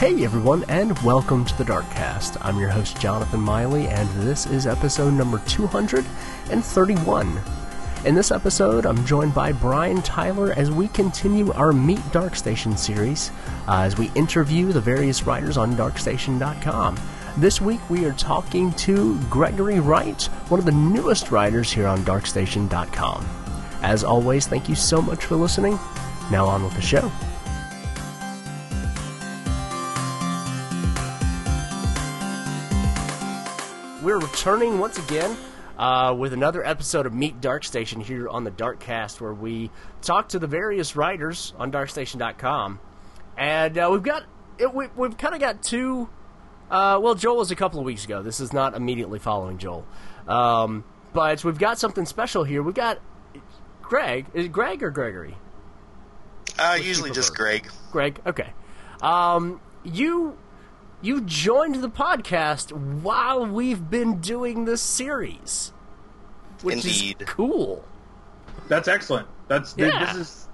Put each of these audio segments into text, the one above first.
Hey everyone, and welcome to the Darkcast. I'm your host Jonathan Miley, and this is episode number 231. In this episode, I'm joined by Brian Tyler as we continue our Meet Darkstation series uh, as we interview the various writers on Darkstation.com. This week, we are talking to Gregory Wright, one of the newest writers here on Darkstation.com. As always, thank you so much for listening. Now, on with the show. We're returning once again uh, with another episode of Meet Darkstation here on the Darkcast, where we talk to the various writers on Darkstation.com, and uh, we've got it, we, we've kind of got two. Uh, well, Joel was a couple of weeks ago. This is not immediately following Joel, um, but we've got something special here. We've got Greg. Is it Greg or Gregory? Uh, usually just Greg. Greg. Okay. Um, you you joined the podcast while we've been doing this series, which Indeed. is cool. That's excellent. That's Yeah. this is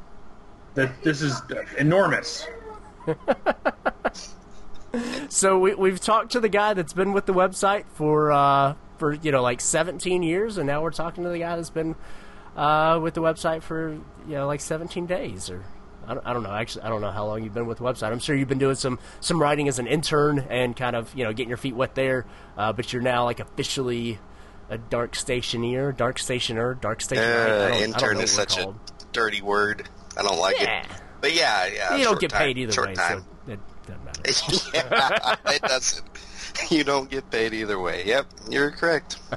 that this is enormous. So we, we've talked to the guy that's been with the website for uh, for you know like 17 years, and now we're talking to the guy that's been uh, with the website for you know like 17 days or. I don't, I don't know. Actually, I don't know how long you've been with the website. I'm sure you've been doing some, some writing as an intern and kind of you know getting your feet wet there. Uh, but you're now like officially a dark stationer, dark stationer, dark stationer. Uh, don't- I don't know intern is such called. a dirty word. I don't like Yeah. it. But yeah, yeah. you don't get time, paid either way, Time. so it doesn't matter. yeah, it doesn't. You don't get paid either way. Yep, you're correct.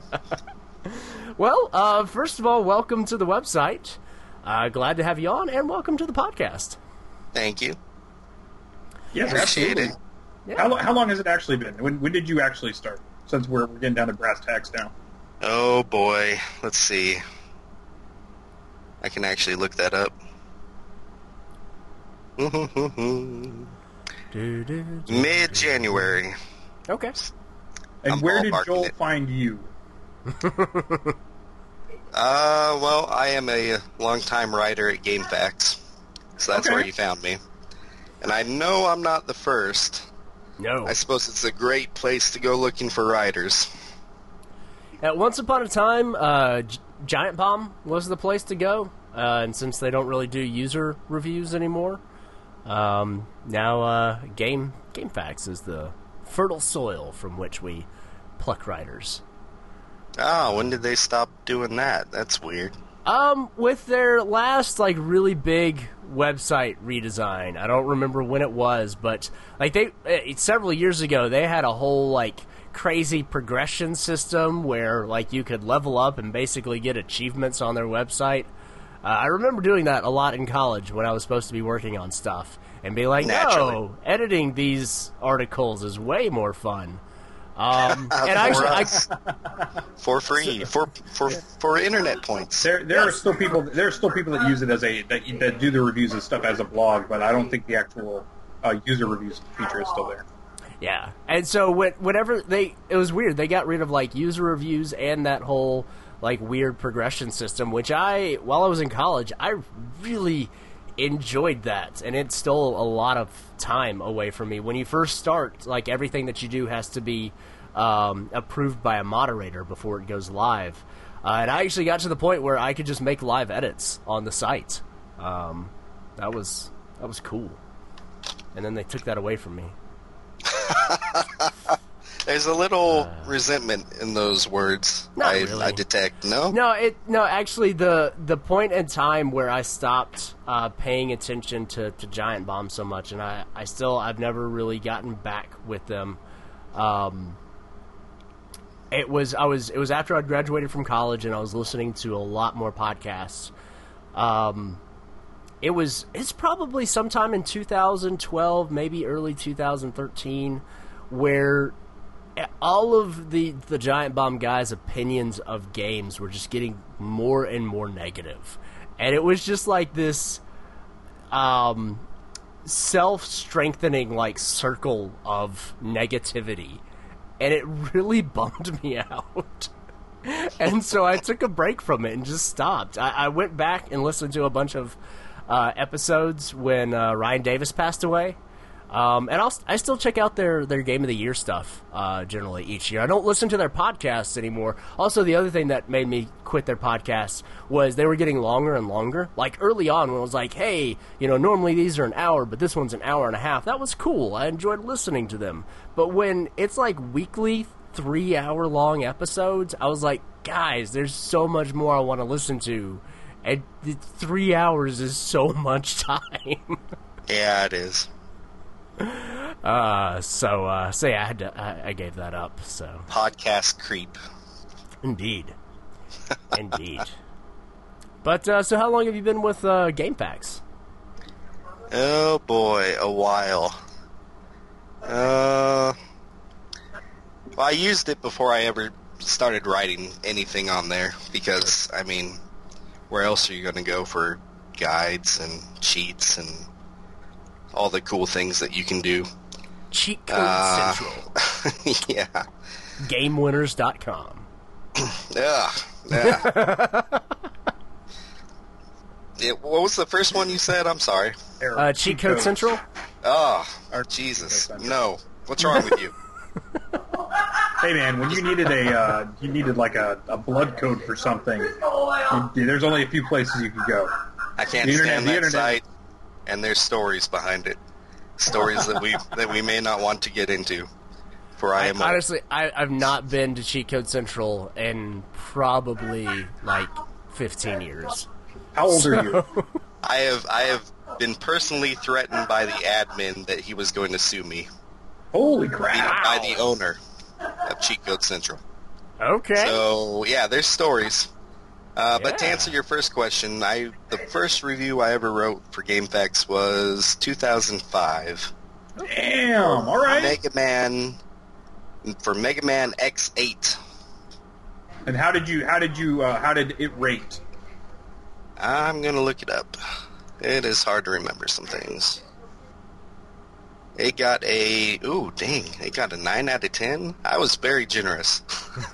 Well, uh, first of all, welcome to the website. Uh, glad to have you on, and welcome to the podcast. Thank you. Yes, Appreciate absolutely. it. How, how long has it actually been? When, when did you actually start? Since we're, we're getting down to brass tacks now. Oh boy, let's see. I can actually look that up. Mid January. Okay. And I'm where did Joel it. find you? Uh, well, I am a longtime writer at GameFAQs, so that's Okay. where you found me. And I know I'm not the first. No. I suppose it's a great place to go looking for writers. At once upon a time, uh, G- Giant Bomb was the place to go, uh, and since they don't really do user reviews anymore, um, now uh, Game GameFAQs is the fertile soil from which we pluck writers. Ah, when did they stop doing that? That's weird. Um, with their last like really big website redesign, I don't remember when it was, but like they uh, several years ago, they had a whole like crazy progression system where like you could level up and basically get achievements on their website. Uh, I remember doing that a lot in college when I was supposed to be working on stuff and be like, Naturally. "No, editing these articles is way more fun." Um, and I For actually, I, for free, for for for internet points. There, there are still people. There are still people that use it as a that, that do the reviews and stuff as a blog, but I don't think the actual uh, user reviews feature is still there. Yeah, and so when, whenever they, it was weird. They got rid of like user reviews and that whole like weird progression system, which I, while I was in college, I really enjoyed that, and it stole a lot of time away from me. When you first start, like everything that you do has to be um, approved by a moderator before it goes live. Uh, and I actually got to the point where I could just make live edits on the site. Um, that was that was cool. And then they took that away from me. There's a little resentment in those words. I, really. I detect. No. No, it no. Actually, the the point in time where I stopped uh, paying attention to, to Giant Bomb so much, and I, I still I've never really gotten back with them. Um, it was I was it was after I'd graduated from college, and I was listening to a lot more podcasts. Um, it was it's probably sometime in 2012, maybe early 2013, where all of the the giant bomb guys opinions of games were just getting more and more negative and it was just like this um self-strengthening like circle of negativity and it really bummed me out and so I took a break from it and just stopped. I, I went back and listened to a bunch of uh, episodes when uh, Ryan Davis passed away, Um, and I'll, I still check out their, their game of the year stuff uh, generally each year. I don't listen to their podcasts anymore. Also, the other thing that made me quit their podcasts was they were getting longer and longer. Like early on, when it was like, hey, you know, normally these are an hour, but this one's an hour and a half. That was cool. I enjoyed listening to them. But when it's like weekly, three hour long episodes, I was like, guys, there's so much more I want to listen to. And three hours is so much time. Yeah, it is. Uh, so, uh, so yeah, I had to, I, I gave that up. So, Podcast creep. indeed, indeed. But uh, so, how long have you been with uh, GameFAQs? Oh boy, a while. Uh, well, I used it before I ever started writing anything on there because I mean, where else are you going to go for guides and cheats and all the cool things that you can do? Cheat Code Uh, Central, yeah. GameWinners.com. Yeah. Yeah. Yeah, what was the first one you said? I'm sorry. Error. Uh, Cheat Code codes. Central. Oh, Or- Jesus. Okay. No. What's wrong with you? Hey man, when you needed a, uh, you needed like a, a blood code for something, you, there's only a few places you could go. I can't The internet- stand the that internet- site, and there's stories behind it. Stories that we that we may not want to get into. For I I, am honestly, I, I've not been to Cheat Code Central in probably like 15 years. How old are you? I have I have been personally threatened by the admin that he was going to sue me Holy the- crap! by the owner of Cheat Code Central. Okay. So yeah, there's stories. Uh, But to answer your first question, I the first review I ever wrote for GameFAQs was 2005. Damn. All right. Mega Man for Mega Man X8. And how did you? How did you? Uh, how did it rate? I'm gonna look it up. It is hard to remember some things. It got a ooh dang! It got a nine out of ten. I was very generous.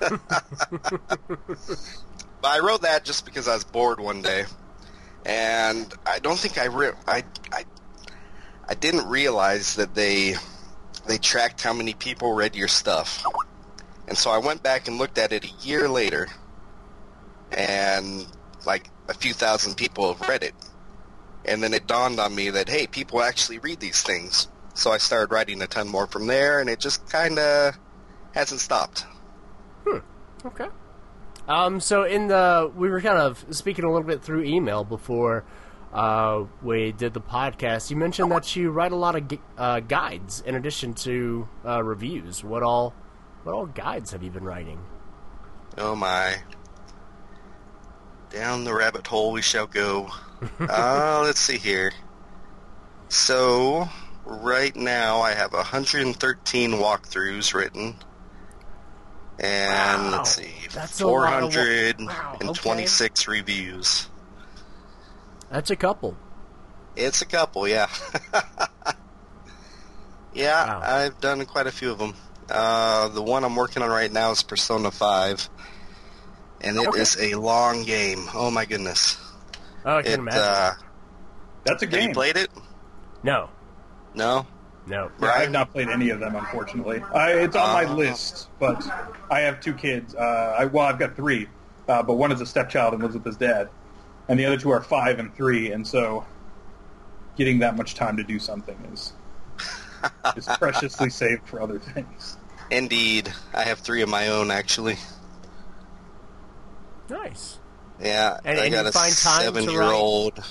but I wrote that just because I was bored one day, and I don't think I re- I I I didn't realize that they they tracked how many people read your stuff, and so I went back and looked at it a year later, and like a few thousand people have read it. And then it dawned on me that, hey, people actually read these things. So I started writing a ton more from there, and it just kind of hasn't stopped. Hmm. Okay. Um, so in the we were kind of speaking a little bit through email before uh, we did the podcast. You mentioned that you write a lot of uh, guides in addition to uh, reviews. What all what all guides have you been writing? Oh my. Down the rabbit hole we shall go. uh, let's see here. So, right now I have 113 walkthroughs written. And Wow. let's see, That's a lot of wa- 426 reviews. That's a couple. It's a couple, yeah. yeah, Wow. I've done quite a few of them. Uh, the one I'm working on right now is Persona 5. And it is Okay. a long game. Oh my goodness. Oh, I can It, imagine. uh, That's a have game. you played it? no, No? No. Yeah, I've not played any of them, unfortunately. I, it's on my Uh. list, but I have two kids. Uh, I, well, I've got three, uh, but one is a stepchild and lives with his dad, and the other two are five and three, and so getting that much time to do something is is preciously saved for other things. Indeed. I have three of my own, actually. Nice. Yeah, And- I and got you a find time to seven-year-old.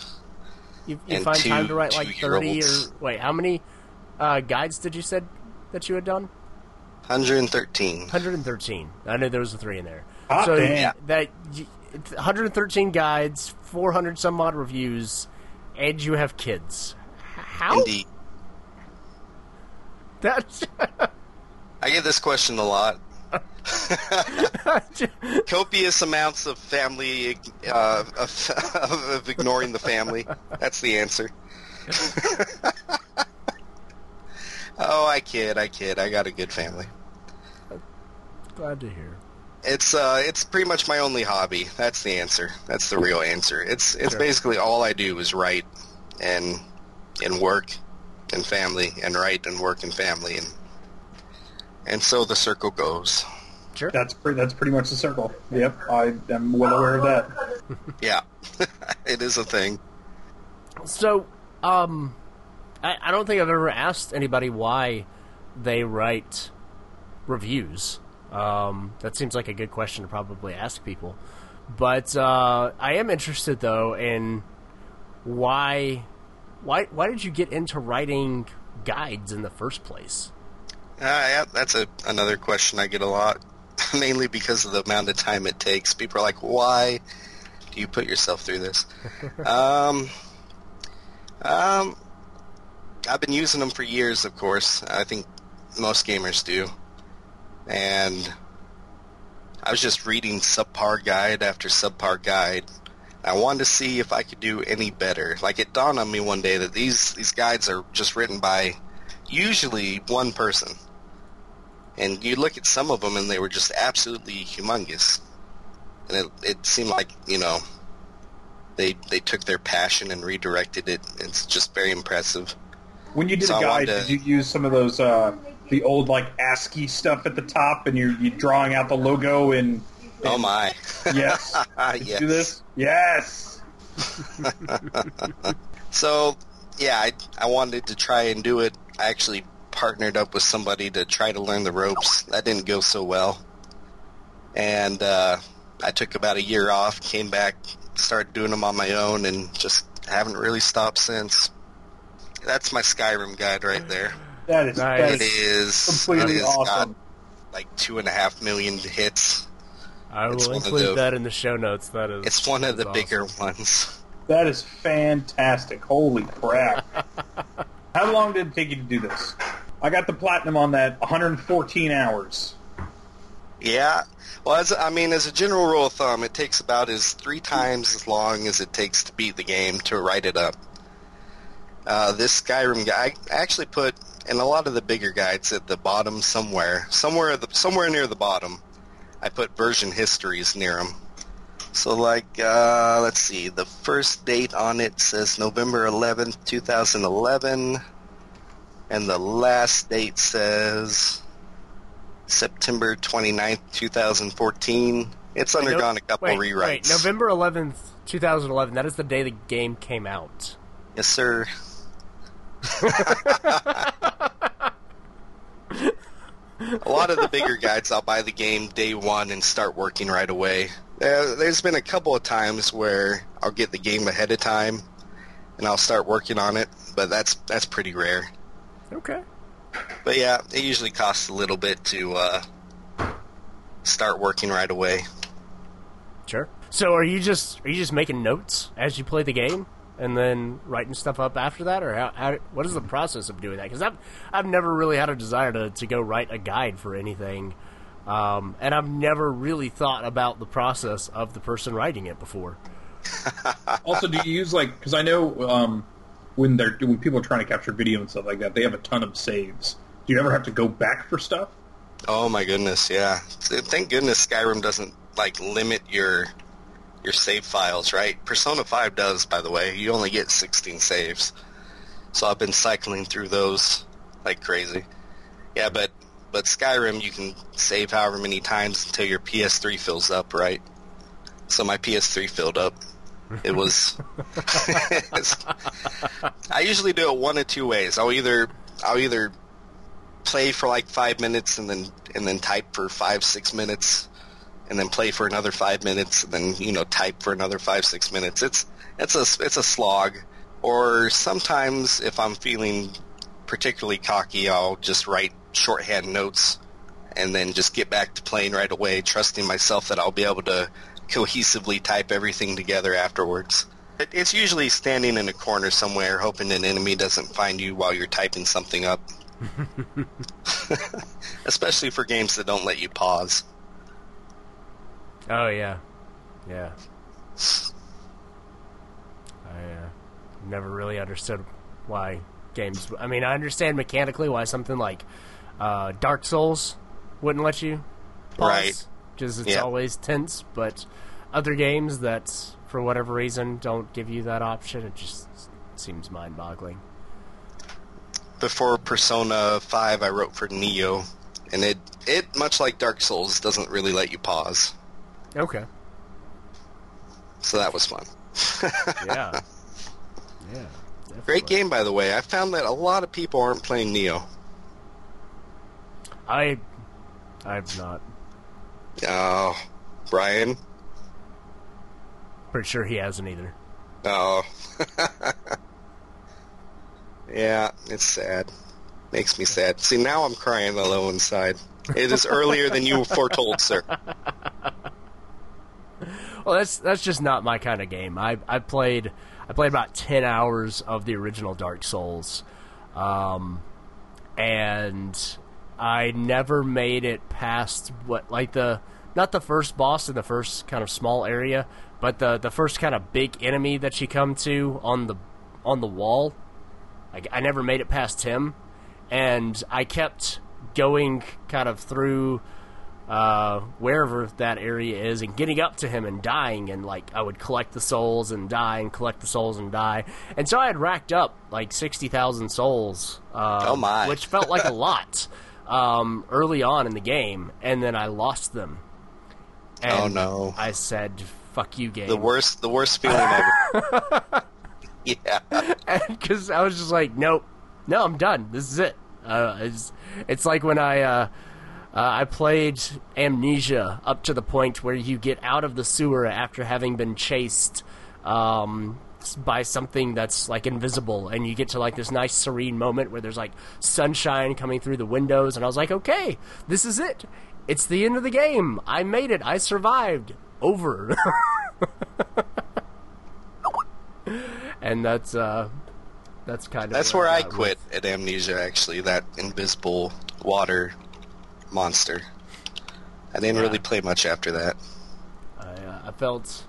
You, you And find time to write like thirty or wait? How many uh, guides did you said that you had done? 113. 113. I knew there was a three in there. Hot so damn. that y- 113 guides, 400 some odd reviews, and you have kids. How? Indeed. That's I get this question a lot. Copious amounts of family, uh, of, of ignoring the family. That's the answer. Oh, I kid, I kid. I got a good family. glad to hear. It's uh, it's pretty much my only hobby. That's the answer. That's the real answer. It's it's Sure. basically all I do is write and and work and family, and write and work and family, and and so the circle goes. Sure. That's pretty. That's pretty much the circle. Yep, I am well aware of that. Yeah, it is a thing. So, um, I, I don't think I've ever asked anybody why they write reviews. Um, that seems like a good question to probably ask people. But uh, I am interested though in why why why did you get into writing guides in the first place? Uh, yeah, that's a another question I get a lot, mainly because of the amount of time it takes. People are like, "Why do you put yourself through this?" um, um, I've been using them for years, of course. I think most gamers do, and I was just reading subpar guide after subpar guide. I wanted to see if I could do any better. Like it dawned on me one day that these these guides are just written by usually one person. And you look at some of them and they were just absolutely humongous. And it, it seemed like, you know, they they took their passion and redirected it. It's just very impressive. When you did So a guide, to- did you use some of those uh, the old like ASCII stuff at the top, and you're you drawing out the logo and Oh my. yes, yes. do this? Yes. So, yeah, I, I wanted to try and do it. I actually partnered up with somebody to try to learn the ropes. That didn't go so well. And uh, I took about a year off, came back, started doing them on my own, and just haven't really stopped since. That's my Skyrim guide right there. That is Nice. that It is is, completely it has awesome. got like two and a half million hits. I will one include the- that in the show notes. That is It's one of the that's bigger ones. That is fantastic. Holy crap. How long did it take you to do this? I got the platinum on that 114 hours. Yeah. Well, as, I mean, as a general rule of thumb, it takes about as three times as long as it takes to beat the game to write it up. Uh, this Skyrim guy, I actually put in a lot of the bigger guides at the bottom somewhere, somewhere the, somewhere near the bottom. I put version histories near them. So, like, uh, let's see, the first date on it says November 11th, 2011, and the last date says September 29th, 2014. It's undergone a couple wait, rewrites. Wait, November 11th, 2011. That is the day the game came out. Yes, sir. A lot of the bigger guys, I'll buy the game day one and start working right away. Uh, there's been a couple of times where I'll get the game ahead of time and I'll start working on it, but that's that's pretty rare. Okay. But yeah, it usually costs a little bit to uh, start working right away. Sure. So are you just are you just making notes as you play the game and then writing stuff up after that, or how, how what is the process of doing that? Because I've I've never really had a desire to to go write a guide for anything, um, and I've never really thought about the process of the person writing it before. Also, do you use like because I know um, when they're when people are trying to capture video and stuff like that, they have a ton of saves. Do you ever have to go back for stuff? Oh my goodness, yeah. Thank goodness Skyrim doesn't like limit your your save files, right? Persona 5 does, by the way. You only get 16 saves. So I've been cycling through those like crazy. Yeah, but but Skyrim you can save however many times until your PS3 fills up, right? So my PS3 filled up. It was I usually do it one of two ways. I'll either I'll either play for like five minutes and then and then type for five six minutes and then play for another five minutes and then you know type for another five six minutes. It's it's a it's a slog. Or sometimes if i'm feeling particularly cocky i'll just write shorthand notes and then just get back to playing right away trusting myself that i'll be able to cohesively type everything together afterwards. It's usually standing in a corner somewhere hoping an enemy doesn't find you while you're typing something up. Especially for games that don't let you pause. Oh yeah, yeah. I uh, never really understood why games. I mean, I understand mechanically why something like uh, Dark Souls wouldn't let you pause, Right. Just it's Yeah. always tense. But other games that, for whatever reason, don't give you that option, it just seems mind-boggling. before Persona 5, I wrote for Nioh, and it it much like Dark Souls doesn't really let you pause. Okay. So that was fun. Yeah. yeah. Great game, by the way. I found that a lot of people aren't playing Nioh. I, I've not. Oh, Brian. Pretty sure he hasn't either. Oh. yeah, it's sad. Makes me sad. See, now I'm crying a little inside. It is earlier than you foretold, sir. Well, that's that's just not my kind of game. I I played I played about ten hours of the original Dark Souls, um, and I never made it past what like the not the first boss in the first kind of small area, but the the first kind of big enemy that you come to on the on the wall. Like I never made it past him, and I kept going kind of through uh, wherever that area is and getting up to him and dying and like I would collect the souls and die and collect the souls and die and so I had racked up like sixty thousand souls. Um, Oh, my. Which felt like a lot um, early on in the game, and then I lost them. And Oh, no. I said, "Fuck you, game." The worst, the worst feeling ever. yeah. because I was just like, nope, no, I'm done. This is it. Uh, it's, it's like when I uh, uh, I played Amnesia up to the point where you get out of the sewer after having been chased um, by something that's like invisible, and you get to like this nice serene moment where there's like sunshine coming through the windows, and I was like, okay, this is it. It's the end of the game. I made it. I survived. Over. and that's uh that's kind of That's where I with- quit at Amnesia, actually. That invisible water monster. I didn't Yeah. really play much after that. I, uh, I felt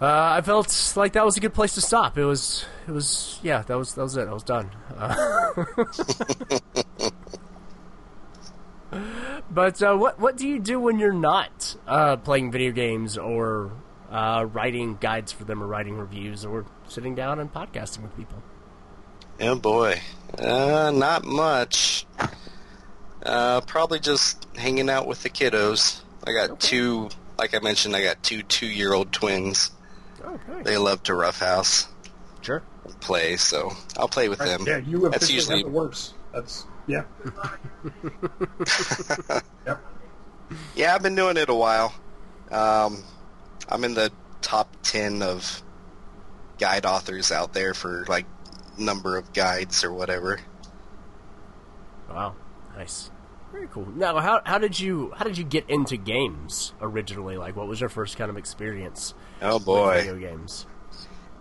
uh, I felt like that was a good place to stop. It was it was yeah that was that was it. I was done. Uh, but uh, what what do you do when you're not uh, playing video games or uh, writing guides for them or writing reviews or sitting down and podcasting with people? Oh boy. Uh, not much. Uh, probably just hanging out with the kiddos. I got two, like I mentioned, I got two two-year-old twins. Okay, They love to roughhouse sure. play, so I'll play with them. Yeah, you That's officially usually have the works. That's yeah. yep. Yeah, I've been doing it a while. Um, I'm in the top ten of guide authors out there for like number of guides or whatever. Wow, nice, very cool. Now, how how did you how did you get into games originally? Like, what was your first kind of experience Oh with boy. video games?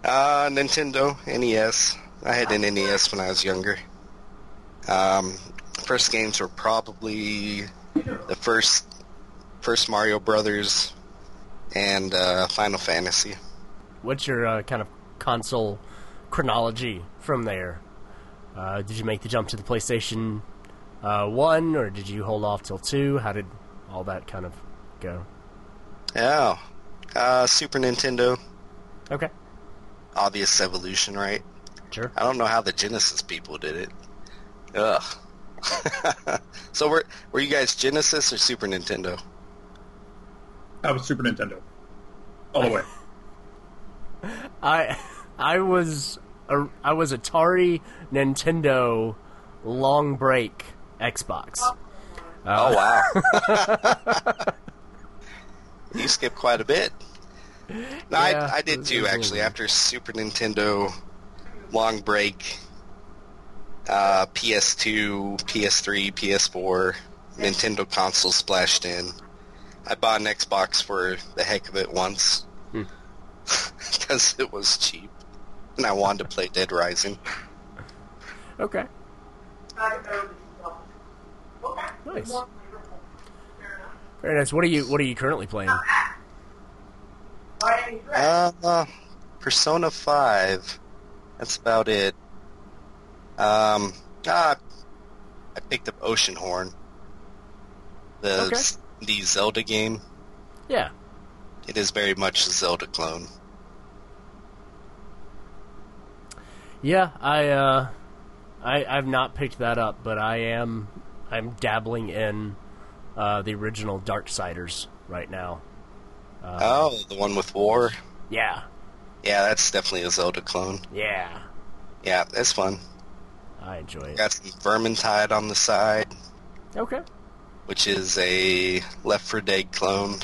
Uh, Nintendo NES. I had an NES when I was younger. Um, first games were probably the first first Mario Brothers and uh, Final Fantasy. What's your uh, kind of console chronology from there? Uh, did you make the jump to the PlayStation uh, One, or did you hold off till two? How did all that kind of go? Oh, uh, Super Nintendo. Okay, Obvious evolution, right? sure. I don't know how the Genesis people did it. Ugh. so were were you guys Genesis or Super Nintendo? I was Super Nintendo. All the way. I I was a, I was Atari, Nintendo, long break, Xbox. Oh wow. you skipped quite a bit. No, Yeah, I, I did too was actually. weird. After Super Nintendo, long break, uh, PS2, PS3, PS4, Nintendo console splashed in. I bought an Xbox for the heck of it once Hmm. because it was cheap, and I wanted to play Dead Rising. Okay, nice. Very nice. What are you What are you currently playing? Uh, Persona 5. That's about it. Um, ah, I picked up Oceanhorn. The Okay. the Zelda game. Yeah. It is very much a Zelda clone. Yeah, I uh I, I've not picked that up, but I am I'm dabbling in uh, the original Darksiders right now. Uh, oh, the one with war. Yeah, Yeah, that's definitely a Zelda clone. yeah, Yeah, it's fun. I enjoy it. Got some Vermintide on the side, Okay. which is a Left 4 Dead clone.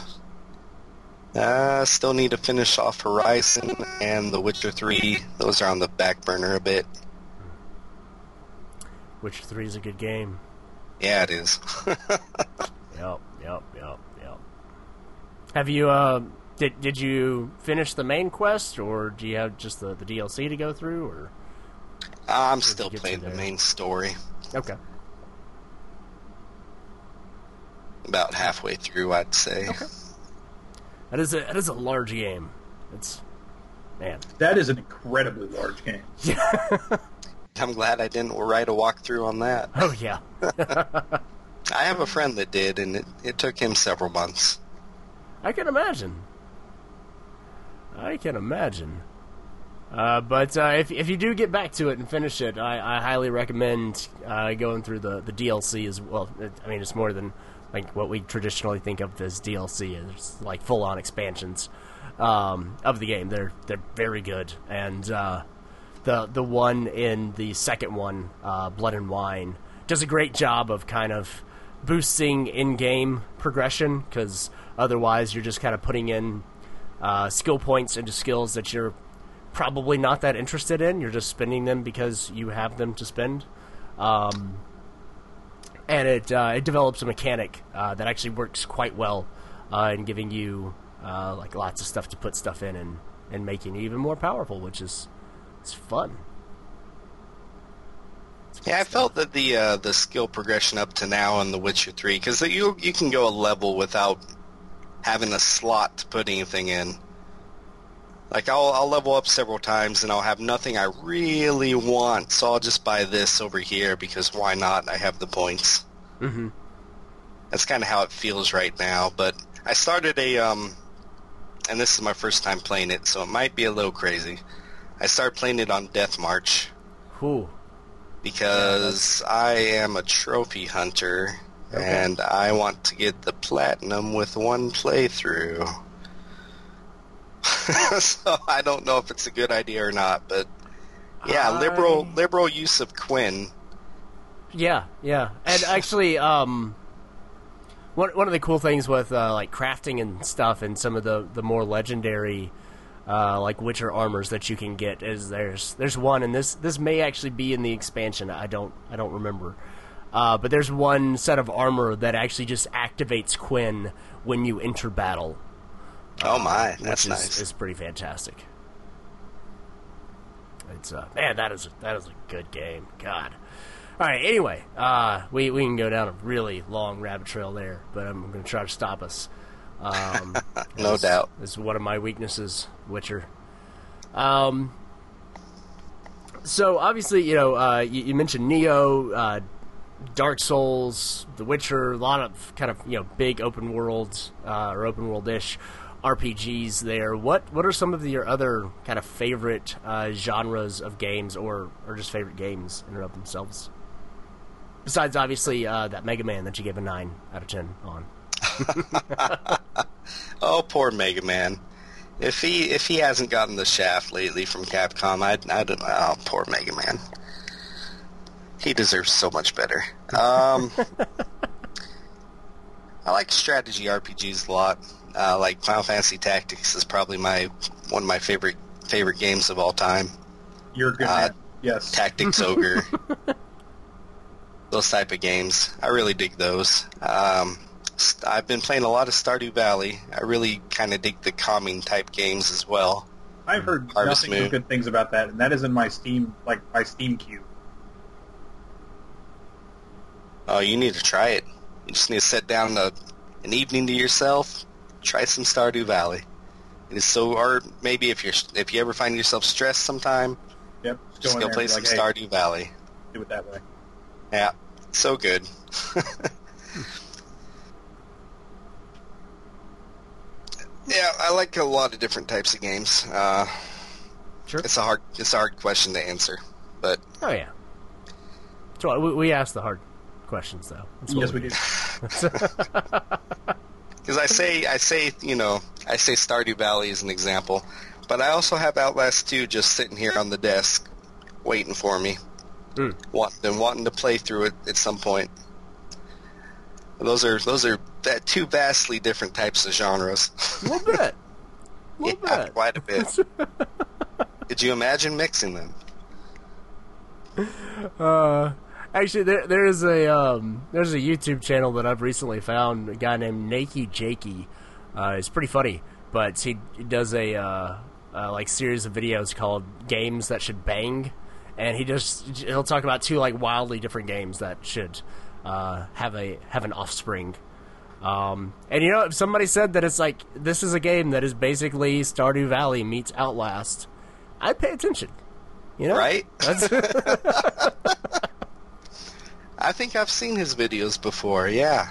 Uh, still need to finish off Horizon and The Witcher 3. Those are on the back burner a bit. Witcher Three is a good game. Yeah, it is. Yep, yep, yep, yep. Have you uh did did you finish the main quest or do you have just the, the DLC to go through or I'm still playing the main story. Okay. About halfway through, I'd say. Okay. That is a that is a large game. It's man. That is an incredibly large game. I'm glad I didn't write a walkthrough on that. Oh yeah. I have a friend that did, and it, it took him several months. I can imagine. I can imagine. Uh, but uh, if if you do get back to it and finish it, I, I highly recommend uh, going through the, the DLC as well. It, I mean, it's more than like what we traditionally think of as DLC. It's like full on expansions um, of the game. They're they're very good, and uh, the the one in the second one, uh, Blood and Wine, does a great job of kind of boosting in-game progression because otherwise you're just kind of putting in uh, skill points into skills that you're probably not that interested in. You're just spending them because you have them to spend. Um, and it uh, it develops a mechanic uh, that actually works quite well uh, in giving you uh, like lots of stuff to put stuff in and, and making it even more powerful, which is it's fun. It's Yeah, I stuff. felt that the uh, the skill progression up to now in The Witcher 3, because you you can go a level without having a slot to put anything in. Like I'll I'll level up several times and I'll have nothing I really want, so I'll just buy this over here because why not? I have the points. Mm-hmm. That's kind of how it feels right now. But I started a um, and this is my first time playing it, so it might be a little crazy. I started playing it on Death March Ooh. because I am a trophy hunter Okay. and I want to get the platinum with one playthrough. so I don't know if it's a good idea or not, but yeah, I- liberal liberal use of Quen. Yeah, yeah, and actually, um, one one of the cool things with uh, like crafting and stuff, and some of the the more legendary, uh, like Witcher armors that you can get is there's there's one, and this this may actually be in the expansion. I don't I don't remember, uh, but there's one set of armor that actually just activates Quen when you enter battle. Oh my, which that's is, nice. is pretty fantastic. It's uh, man, that is that is a good game. God. All right. Anyway, uh, we we can go down a really long rabbit trail there, but I'm going to try to stop us. Um, No as- doubt. Is one of my weaknesses, Witcher. Um. So obviously, you know, uh, you, you mentioned Nioh, uh, Dark Souls, The Witcher, a lot of kind of you know big open worlds uh, or open world ish RPGs. There, what what are some of your other kind of favorite uh, genres of games, or or just favorite games in and of themselves? Besides, obviously, uh, that Mega Man that you gave a nine out of ten on. Oh, poor Mega Man. If he if he hasn't gotten the shaft lately from Capcom, I I don't. Oh, poor Mega Man. He deserves so much better. Um, I like strategy RPGs a lot. Uh, like Final Fantasy Tactics is probably my one of my favorite favorite games of all time. You're good Uh. Yes. Tactics Ogre. those type of games. I really dig those. Um, I've been playing a lot of Stardew Valley. I really kind of dig the calming type games as well. I've heard Harvest nothing but good things about that, and that is in my Steam, like my Steam queue. Oh, you need to try it. You just need to sit down a, an evening to yourself, try some Stardew Valley. It is so, or maybe if you're if you ever find yourself stressed sometime, Yep. just in go play some like, hey, Stardew Valley. Do it that way. Yeah, so good. yeah, I like a lot of different types of games. Uh, Sure. it's a hard it's a hard question to answer, but Oh yeah. So we, we asked the hard questions, though. That's what Yes, we did. Because I say, I say, you know, I say Stardew Valley is an example, but I also have Outlast 2 just sitting here on the desk, waiting for me, Mm. wanting, wanting to play through it at some point. Those are those are that two vastly different types of genres. A little bit. A little yeah, bit. quite a bit. Could you imagine mixing them? Uh, actually, there there is a um, there's a YouTube channel that I've recently found. A guy named Nakey Jakey. Uh, it's pretty funny, but he, does a uh, uh, like series of videos called "Games That Should Bang," and he just he'll talk about two like wildly different games that should uh, have a have an offspring. Um, and you know, if somebody said that it's like this is a game that is basically Stardew Valley meets Outlast, I'd pay attention. You know, Right? I think I've seen his videos before. Yeah.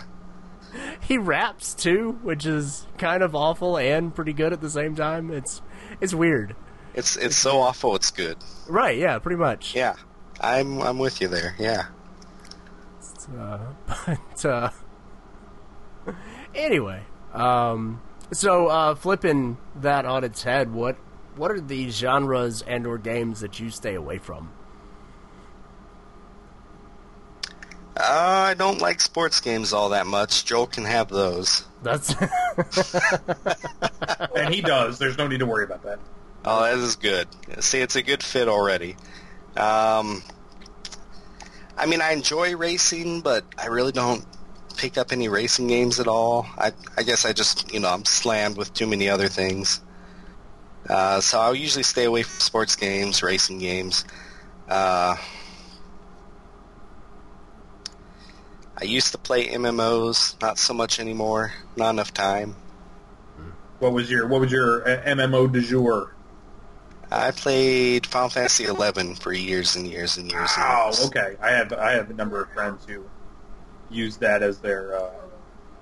he raps too, which is kind of awful and pretty good at the same time. It's it's weird. It's it's so awful. It's good. Right? Yeah, pretty much. Yeah. I'm I'm with you there. Yeah. Uh, but uh, anyway, um, so uh, flipping that on its head, what what are the genres and or games that you stay away from? Uh, I don't like sports games all that much. Joel can have those. That's and he does. There's no need to worry about that. Oh, that is good. See, it's a good fit already. Um, I mean, I enjoy racing, but I really don't pick up any racing games at all. I, I guess I just, you know, I'm slammed with too many other things. Uh, so I'll usually stay away from sports games, racing games. Uh, I used to play MMOs, not so much anymore. Not enough time. What was your What was your uh, MMO du jour? I played Final Fantasy XI for years and years and years. And Oh, years. okay. I have I have a number of friends who use that as their uh,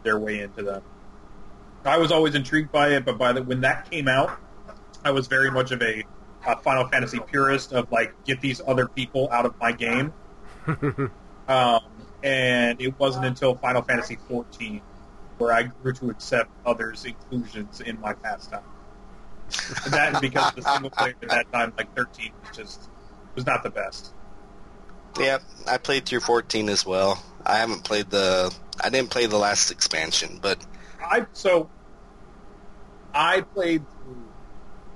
their way into them. I was always intrigued by it, but by the when that came out, I was very much of a, a Final Fantasy purist of like get these other people out of my game. um, and it wasn't until Final Fantasy 14 where I grew to accept others' inclusions in my pastime. That because the single player at that time, like 13, was just was not the best. Yep, I played through 14 as well. I haven't played the. I didn't play the last expansion, but I so I played through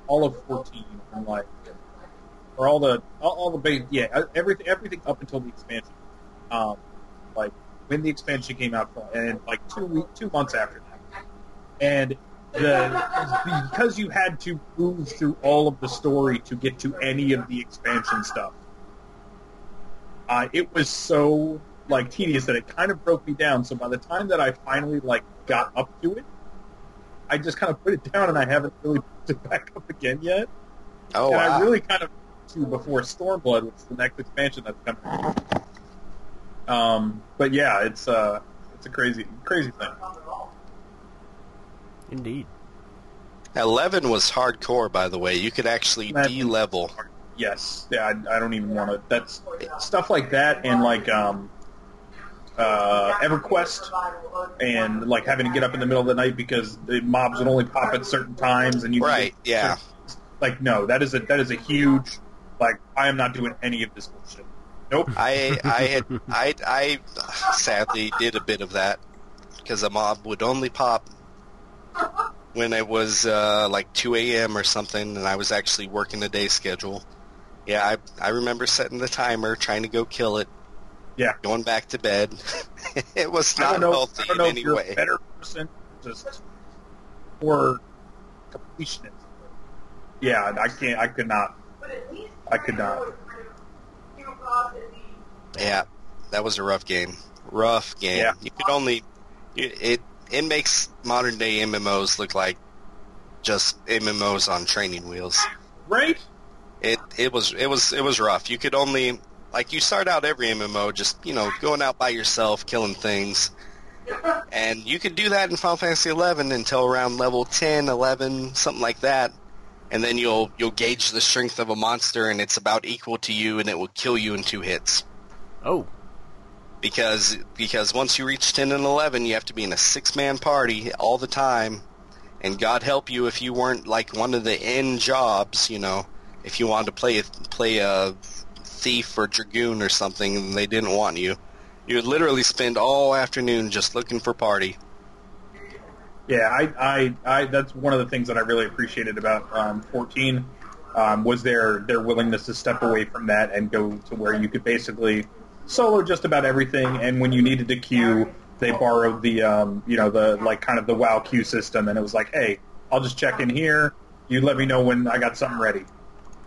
all of 14 and like or all the all, all the base yeah uh, everything everything up until the expansion. Um, like when the expansion came out and like two week, two months after that, and the because you had to move through all of the story to get to any of the expansion stuff. Uh, it was so like tedious that it kind of broke me down. So by the time that I finally like got up to it, I just kind of put it down and I haven't really picked it back up again yet. oh and wow, I really kind of to before Stormblood, which is the next expansion that's coming. Um, but yeah, it's uh, it's a crazy, crazy thing. Indeed. 11 was hardcore. By the way, you could actually That- de-level. Yes, yeah, I, I don't even want to. That's stuff like that, and like um, uh, EverQuest, and like having to get up in the middle of the night because the mobs would only pop at certain times, and you Right, yeah. Like no, that is a that is a huge. Like I am not doing any of this bullshit. Nope. I I had I I sadly did a bit of that because a mob would only pop when it was uh, like 2 a.m. or something, and I was actually working a day schedule. Yeah, I I remember setting the timer, trying to go kill it, Yeah. going back to bed. it was not know. healthy I don't in know if you're way. a better person, just or completionist. Yeah, I can't. I could not. I could not. Yeah, that was a rough game. Rough game. Yeah. You could only it it, it makes modern day MMOs look like just MMOs on training wheels. Right? It it was it was it was rough. You could only like you start out every MMO just you know going out by yourself killing things, and you could do that in Final Fantasy 11 until around level 10, 11, something like that, and then you'll you'll gauge the strength of a monster, and it's about equal to you, and it will kill you in two hits. Oh, because because once you reach 10 and 11 you have to be in a six man party all the time. And god help you if you weren't like one of the end jobs you know if you wanted to play play a thief or dragoon or something and they didn't want you. You would literally spend all afternoon just looking for party. Yeah, I, I, I, that's one of the things that I really appreciated about um, 14 um, was their their willingness to step away from that and go to where you could basically solo just about everything. And when you needed to queue, they borrowed the um, you know the like kind of the WoW queue system, and it was like, hey, I'll just check in here. You let me know when I got something ready.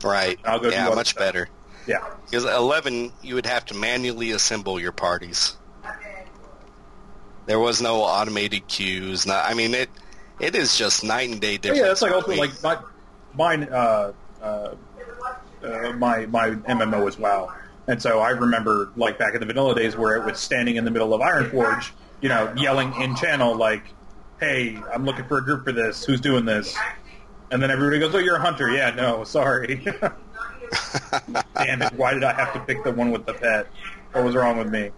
right I'll go yeah much stuff. better Yeah, because 11 you would have to manually assemble your parties there was no automated queues not, i mean it it is just night and day different. yeah, difference that's like also like my mine uh, uh, uh, my my MMO as well. And so I remember like back in the vanilla days where it was standing in the middle of Ironforge, you know, yelling in channel like, "Hey, I'm looking for a group for this. Who's doing this?" And then everybody goes, "Oh, you're a hunter." Yeah, no, sorry. Damn it! Why did I have to pick the one with the pet? What was wrong with me?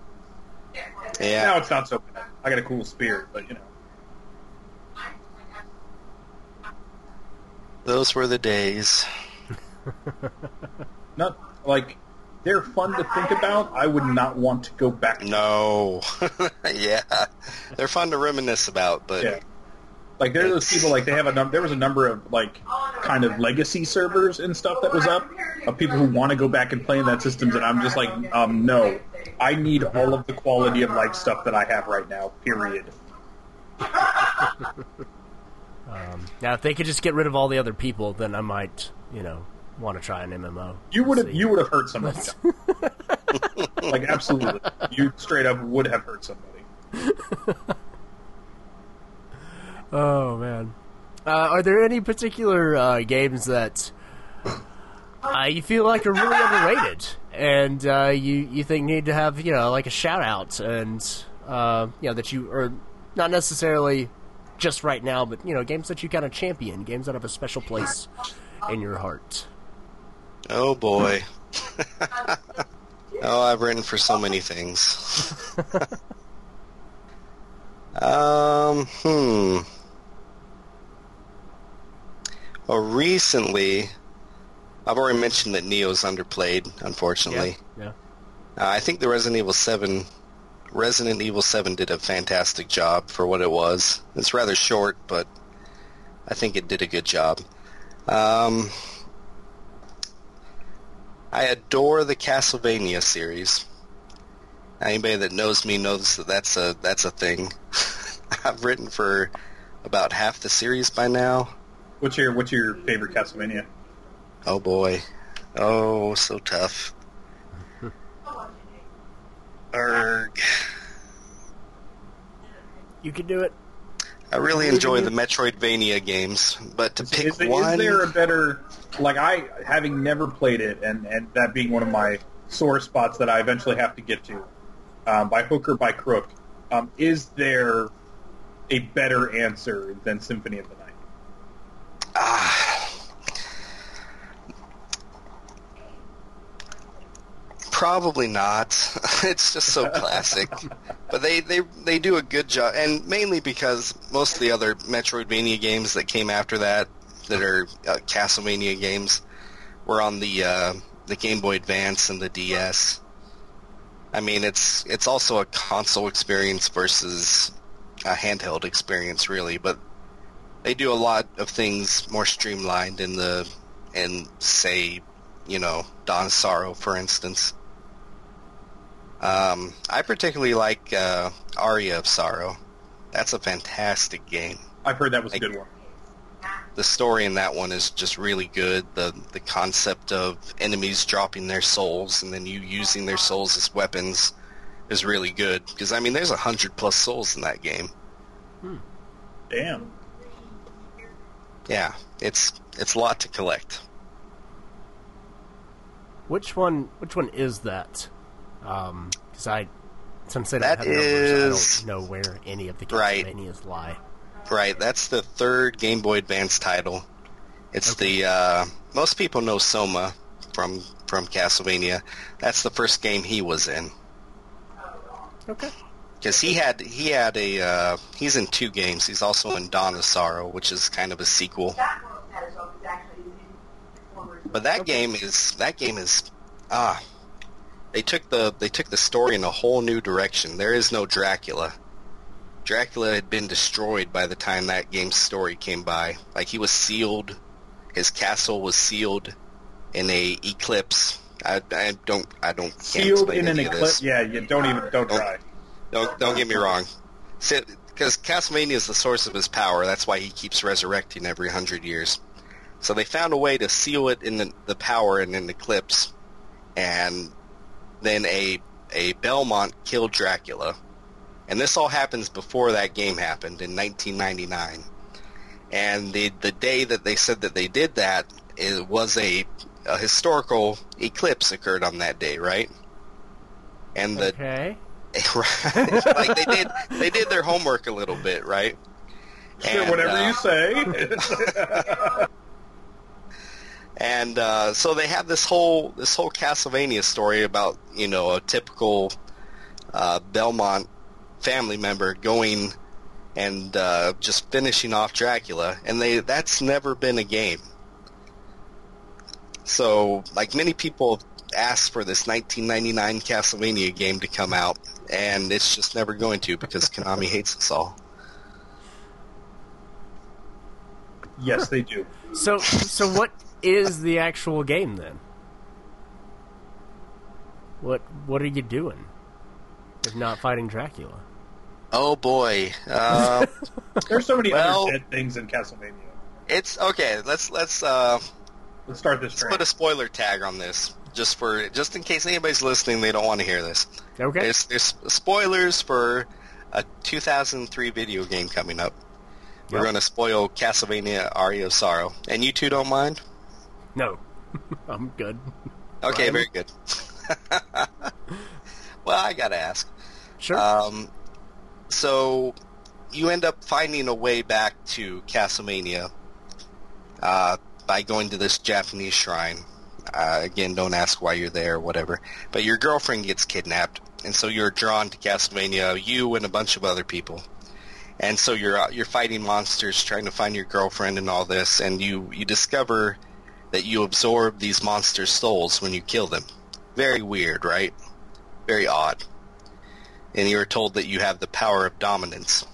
yeah Now it's not so bad. I got a cool spear, but you know. those were the days not like they're fun to think about. I would not want to go back. to no yeah they're fun to reminisce about but Yeah. Like there are those people like they have a num- there was a number of like kind of legacy servers and stuff that was up of people who want to go back and play in that systems and I'm just like um no I need all of the quality of life stuff that I have right now period Um, now, if they could just get rid of all the other people, then I might, you know, want to try an MMO. you would have you would have hurt somebody. Like absolutely. You straight up would have hurt somebody. Oh man, uh, are there any particular uh, games that uh, you feel like are really underrated, and uh, you you think need to have you know like a shout out, and uh, you know that you are not necessarily just right now, but you know games that you kind of champion, games that have a special place in your heart. Oh boy oh i've written for so many things um hmm well recently i've already mentioned that Nioh's underplayed unfortunately yeah. Uh, I think the Resident Evil 7, Resident Evil 7 did a fantastic job for what it was. It's rather short, but I think it did a good job. Um, I adore the Castlevania series. Anybody that knows me knows that that's a that's a thing. I've written for about half the series by now. what's your what's your favorite Castlevania Oh boy. Oh, so tough. Erg. You can do it. I really enjoy the Metroidvania games, but to pick one... is, there- is one, there a better like I having never played it and and that being one of my sore spots that I eventually have to get to um, by hook or by crook um, is there a better answer than Symphony of the Night ah, probably not. it's just so classic. But they, they they do a good job, and mainly because most of the other Metroidvania games that came after that, that are uh, Castlevania games, were on the uh, the Game Boy Advance and the DS. I mean, it's it's also a console experience versus a handheld experience, really. But they do a lot of things more streamlined in the in say, you know, Dawn of Sorrow, for instance. Um, I particularly like uh, Aria of Sorrow. That's a fantastic game. I've heard that was a good one The story in that one is just really good. The the concept of enemies dropping their souls and then you using their souls as weapons is really good. Because I mean, there's a hundred plus souls in that game. Hmm. damn Yeah, it's it's a lot to collect. Which one? Which one is that? Um, because I, since I don't That have numbers, is- I don't know where any of the Right. Castlevanias lie. Right, that's the third Game Boy Advance title. It's the uh, most people know Soma from from Castlevania. That's the first game he was in. Okay. because he had he had a uh, he's in two games. He's also in Dawn of Sorrow, which is kind of a sequel. But that game is that game is ah they took the they took the story in a whole new direction. There is no Dracula. Dracula had been destroyed by the time that game's story came by. Like he was sealed, his castle was sealed in a eclipse. I, I don't I don't Sealed in an eclipse. Yeah, you don't even don't try. Don't don't get me wrong. Because Castlevania is the source of his power. That's why he keeps resurrecting every hundred years. So they found a way to seal it in the, the power in an eclipse, and then a a Belmont killed Dracula, and this all happens before that game happened in 1999. And the the day that they said that they did that, it was a, a historical eclipse occurred on that day, right? And the Okay. like they did they did their homework a little bit, right? Sure, And, whatever uh, you say. And uh, so they have this whole this whole Castlevania story about you know a typical uh, Belmont family member going and uh, just finishing off Dracula, and they that's never been a game. So like many people asked for this 1999 Castlevania game to come out, and it's just never going to because Konami hates us all. yes, they do. So, so what is the actual game then? What What are you doing if not fighting Dracula? Oh boy. Uh, There's so many Well- other dead things in Castlevania. it's okay. Let's let's uh, Let's start this let's train. put a spoiler tag on this, just for just in case anybody's listening, they don't want to hear this. Okay. There's there's spoilers for a 2003 video game coming up. We're going to spoil Castlevania Aria of Sorrow, and you two don't mind? No, I'm good. Okay, Ryan? very good. well, I gotta ask. Sure. Um, so you end up finding a way back to Castlevania uh, by going to this Japanese shrine. Uh, again, don't ask why you're there or whatever. But your girlfriend gets kidnapped, and so you're drawn to Castlevania. You and a bunch of other people, and so you're uh, you're fighting monsters, trying to find your girlfriend and all this. And you you discover that you absorb these monsters' souls when you kill them. Very weird, right? Very odd and you are told that you have the power of dominance.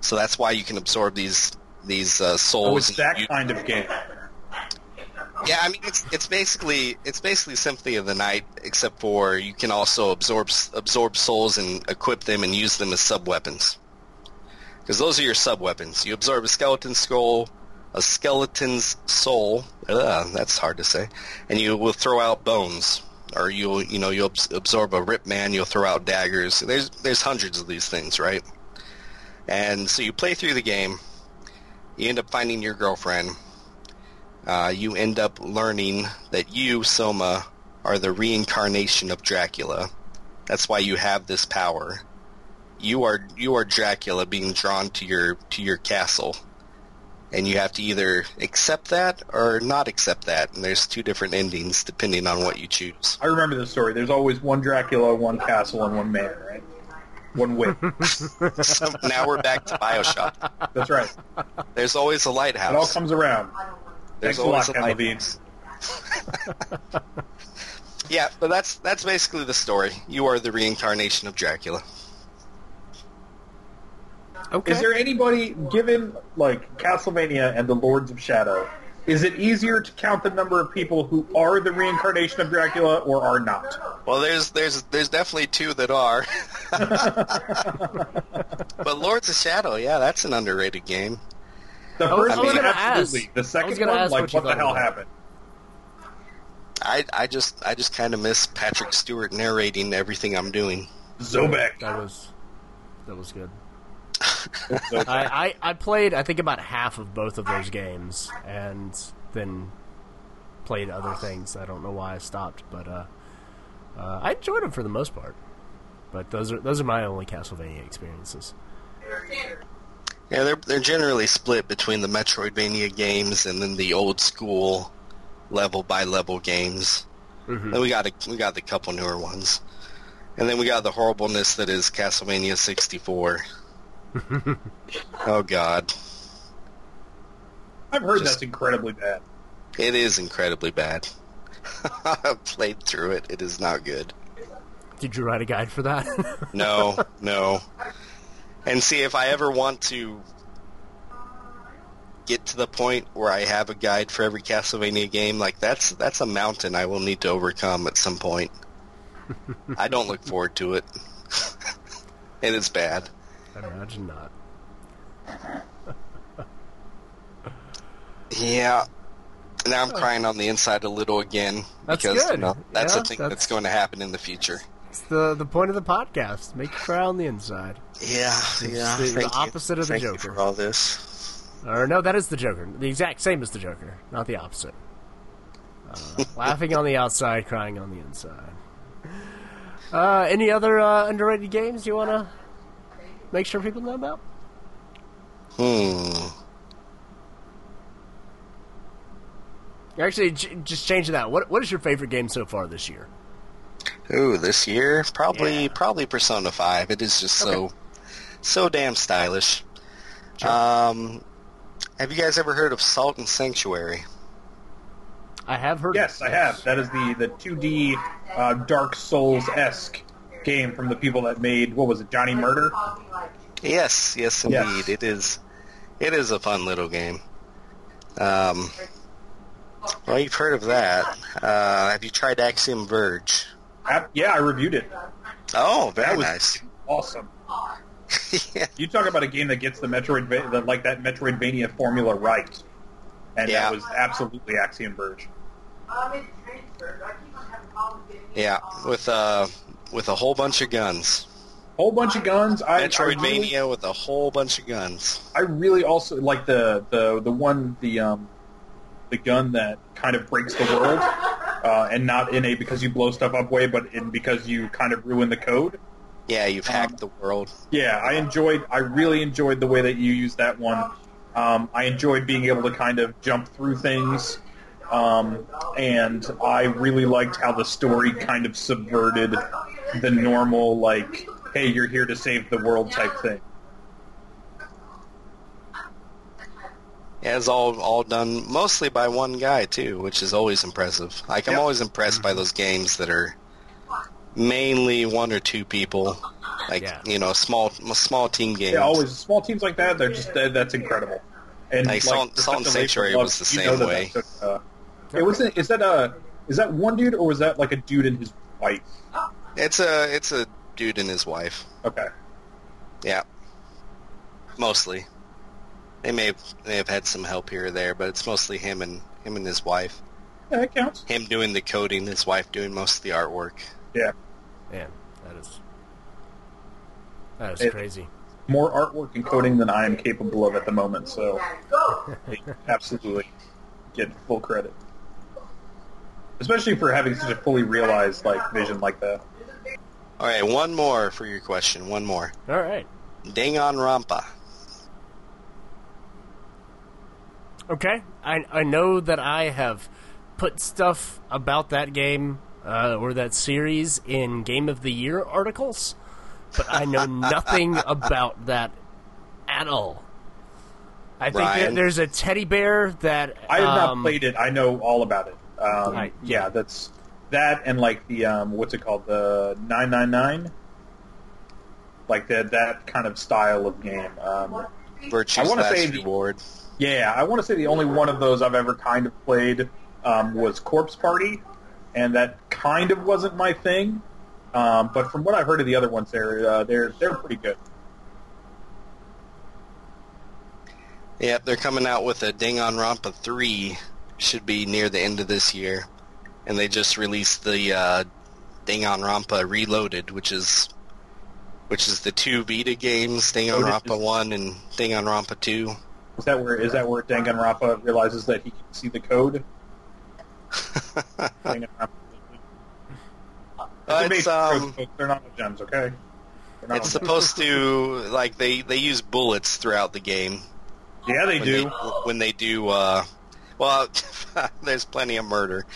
So that's why you can absorb these these uh, souls. oh, it's that You- kind of game. yeah, I mean it's it's basically it's basically Symphony of the Night, except for you can also absorb absorb souls and equip them and use them as sub weapons. Because those are your sub weapons. You absorb a skeleton skull, a skeleton's soul. Ugh, that's hard to say. And you will throw out bones, or you'll you know you'll absorb a rip man. You'll throw out daggers. There's there's hundreds of these things, right? And so you play through the game. You end up finding your girlfriend. Uh, you end up learning that you, Soma, are the reincarnation of Dracula. That's why you have this power. You are you are Dracula being drawn to your to your castle, and you have to either accept that or not accept that. And there's two different endings depending on what you choose. I remember the story. There's always one Dracula, one castle, and one man, right? One whip. So now we're back to Bioshock. That's right. There's always a lighthouse. It all comes around. There's Thanks a lot, always a Ken lighthouse. Yeah, but that's that's basically the story. You are the reincarnation of Dracula. Okay. Is there anybody, given like Castlevania and the Lords of Shadow, is it easier to count the number of people who are the reincarnation of Dracula or are not? Well, there's there's there's definitely two that are. but Lords of Shadow, yeah, that's an underrated game. The first one, absolutely. ask. The second one, like, what what the hell about happened? I I just I just kind of miss Patrick Stewart narrating everything I'm doing. Zobek. That was that was good. I, I, I played I think about half of both of those games and then played other things. I don't know why I stopped, but uh, uh, I enjoyed them for the most part. But those are those are my only Castlevania experiences. Yeah, they're they're generally split between the Metroidvania games and then the old school level by level games. Mhm. Then we got a, we got the couple newer ones. And then we got the horribleness that is Castlevania 64. oh god. I've heard Just- that's incredibly bad. It is incredibly bad. I've played through it. It is not good. Did you write a guide for that? No, no. And see, if I ever want to get to the point where I have a guide for every Castlevania game, like that's that's a mountain I will need to overcome at some point. I don't look forward to it. and it is bad. I imagine not. Yeah. Now I'm crying on the inside a little again That's because good. you know, that's Yeah, a thing that's- that's going to happen in the future. It's the the point of the podcast. Make you cry on the inside. Yeah, yeah. the- the thank you. opposite of the Thank Joker. for all this. Or no, that is the Joker. The exact same as the Joker, not the opposite. Uh, laughing on the outside, crying on the inside. Uh, any other uh, underrated games you want to make sure people know about? Hmm. Actually, j- just changing that. What What is your favorite game so far this year? Ooh, this year probably Yeah. probably Persona Five. It is just so so damn stylish. Sure. Um, have you guys ever heard of Salt and Sanctuary? I have heard. Yes, I have. That is the the 2D uh, Dark Souls esque game from the people that made what was it, Johnny Murder? Yes, yes, Yes. indeed. It is. It is a fun little game. Um, well, you've heard of that. Uh, have you tried Axiom Verge? Uh, Yeah, I reviewed it. Oh, very That was nice. awesome. yeah. You talk about a game that gets the Metroid the, like that Metroidvania formula right, and Yeah. that was absolutely Axiom Verge. Yeah, with uh, with a whole bunch of guns. Whole bunch of guns. I, I Metroidvania really, with a whole bunch of guns. I really also like the the the one the um the gun that kind of breaks the world, uh, and not in a because you blow stuff up way, but in because you kind of ruin the code. Yeah, you've hacked the world. Yeah, I enjoyed. I really enjoyed the way that you used that one. Um, I enjoyed being able to kind of jump through things, um, and I really liked how the story kind of subverted the normal like, "Hey, you're here to save the world" type thing. Yeah, it's all all done mostly by one guy too, which is always impressive. Like I'm Yep. always impressed by those games that are mainly one or two people, like Yeah. you know, small small team games. Yeah, always small teams like that. They're just that, that's incredible. And Like, Salt- Salt and such a labor Sanctuary love, was the same know that way. that took, uh, it was. Is that a is that one dude or was that like a dude and his wife? It's a it's a dude and his wife. Okay. Yeah, mostly. They may have, may have had some help here or there, but it's mostly him and him and his wife. Yeah, that counts. Him doing the coding, his wife doing most of the artwork. Yeah. Man, that is that is It- crazy. More artwork and coding than I am capable of at the moment, so absolutely get full credit. Especially for having such a fully realized like vision like that. All right, one more for your question. One more. All right. Danganronpa. Okay, I I know that I have put stuff about that game uh, or that series in Game of the Year articles, but I know nothing about that at all. I think that there's a teddy bear that I have um, not played it. I know all about it. Um, Right. Yeah, that's that and like the um, what's it called the nine nine nine, like that that kind of style of game. Um, Virtue's I wanna Last say the- Reward. yeah, I want to say the only one of those I've ever kind of played um, was Corpse Party, and that kind of wasn't my thing. Um, but from what I've heard of the other ones, they're uh, they're they're pretty good. Yep, they're coming out with a Danganronpa 3. Should be near the end of this year. And they just released the uh, Danganronpa Reloaded, which is which is the two Vita games, Danganronpa 1 and Danganronpa 2. Is that where is that where Danganronpa realizes that he can see the code? Danganronpa. Uh, It's a it's, basic code, um. They're not gems, okay? Not it's supposed to like they they use bullets throughout the game. Yeah, they when do. They, when they do, uh, well, there's plenty of murder,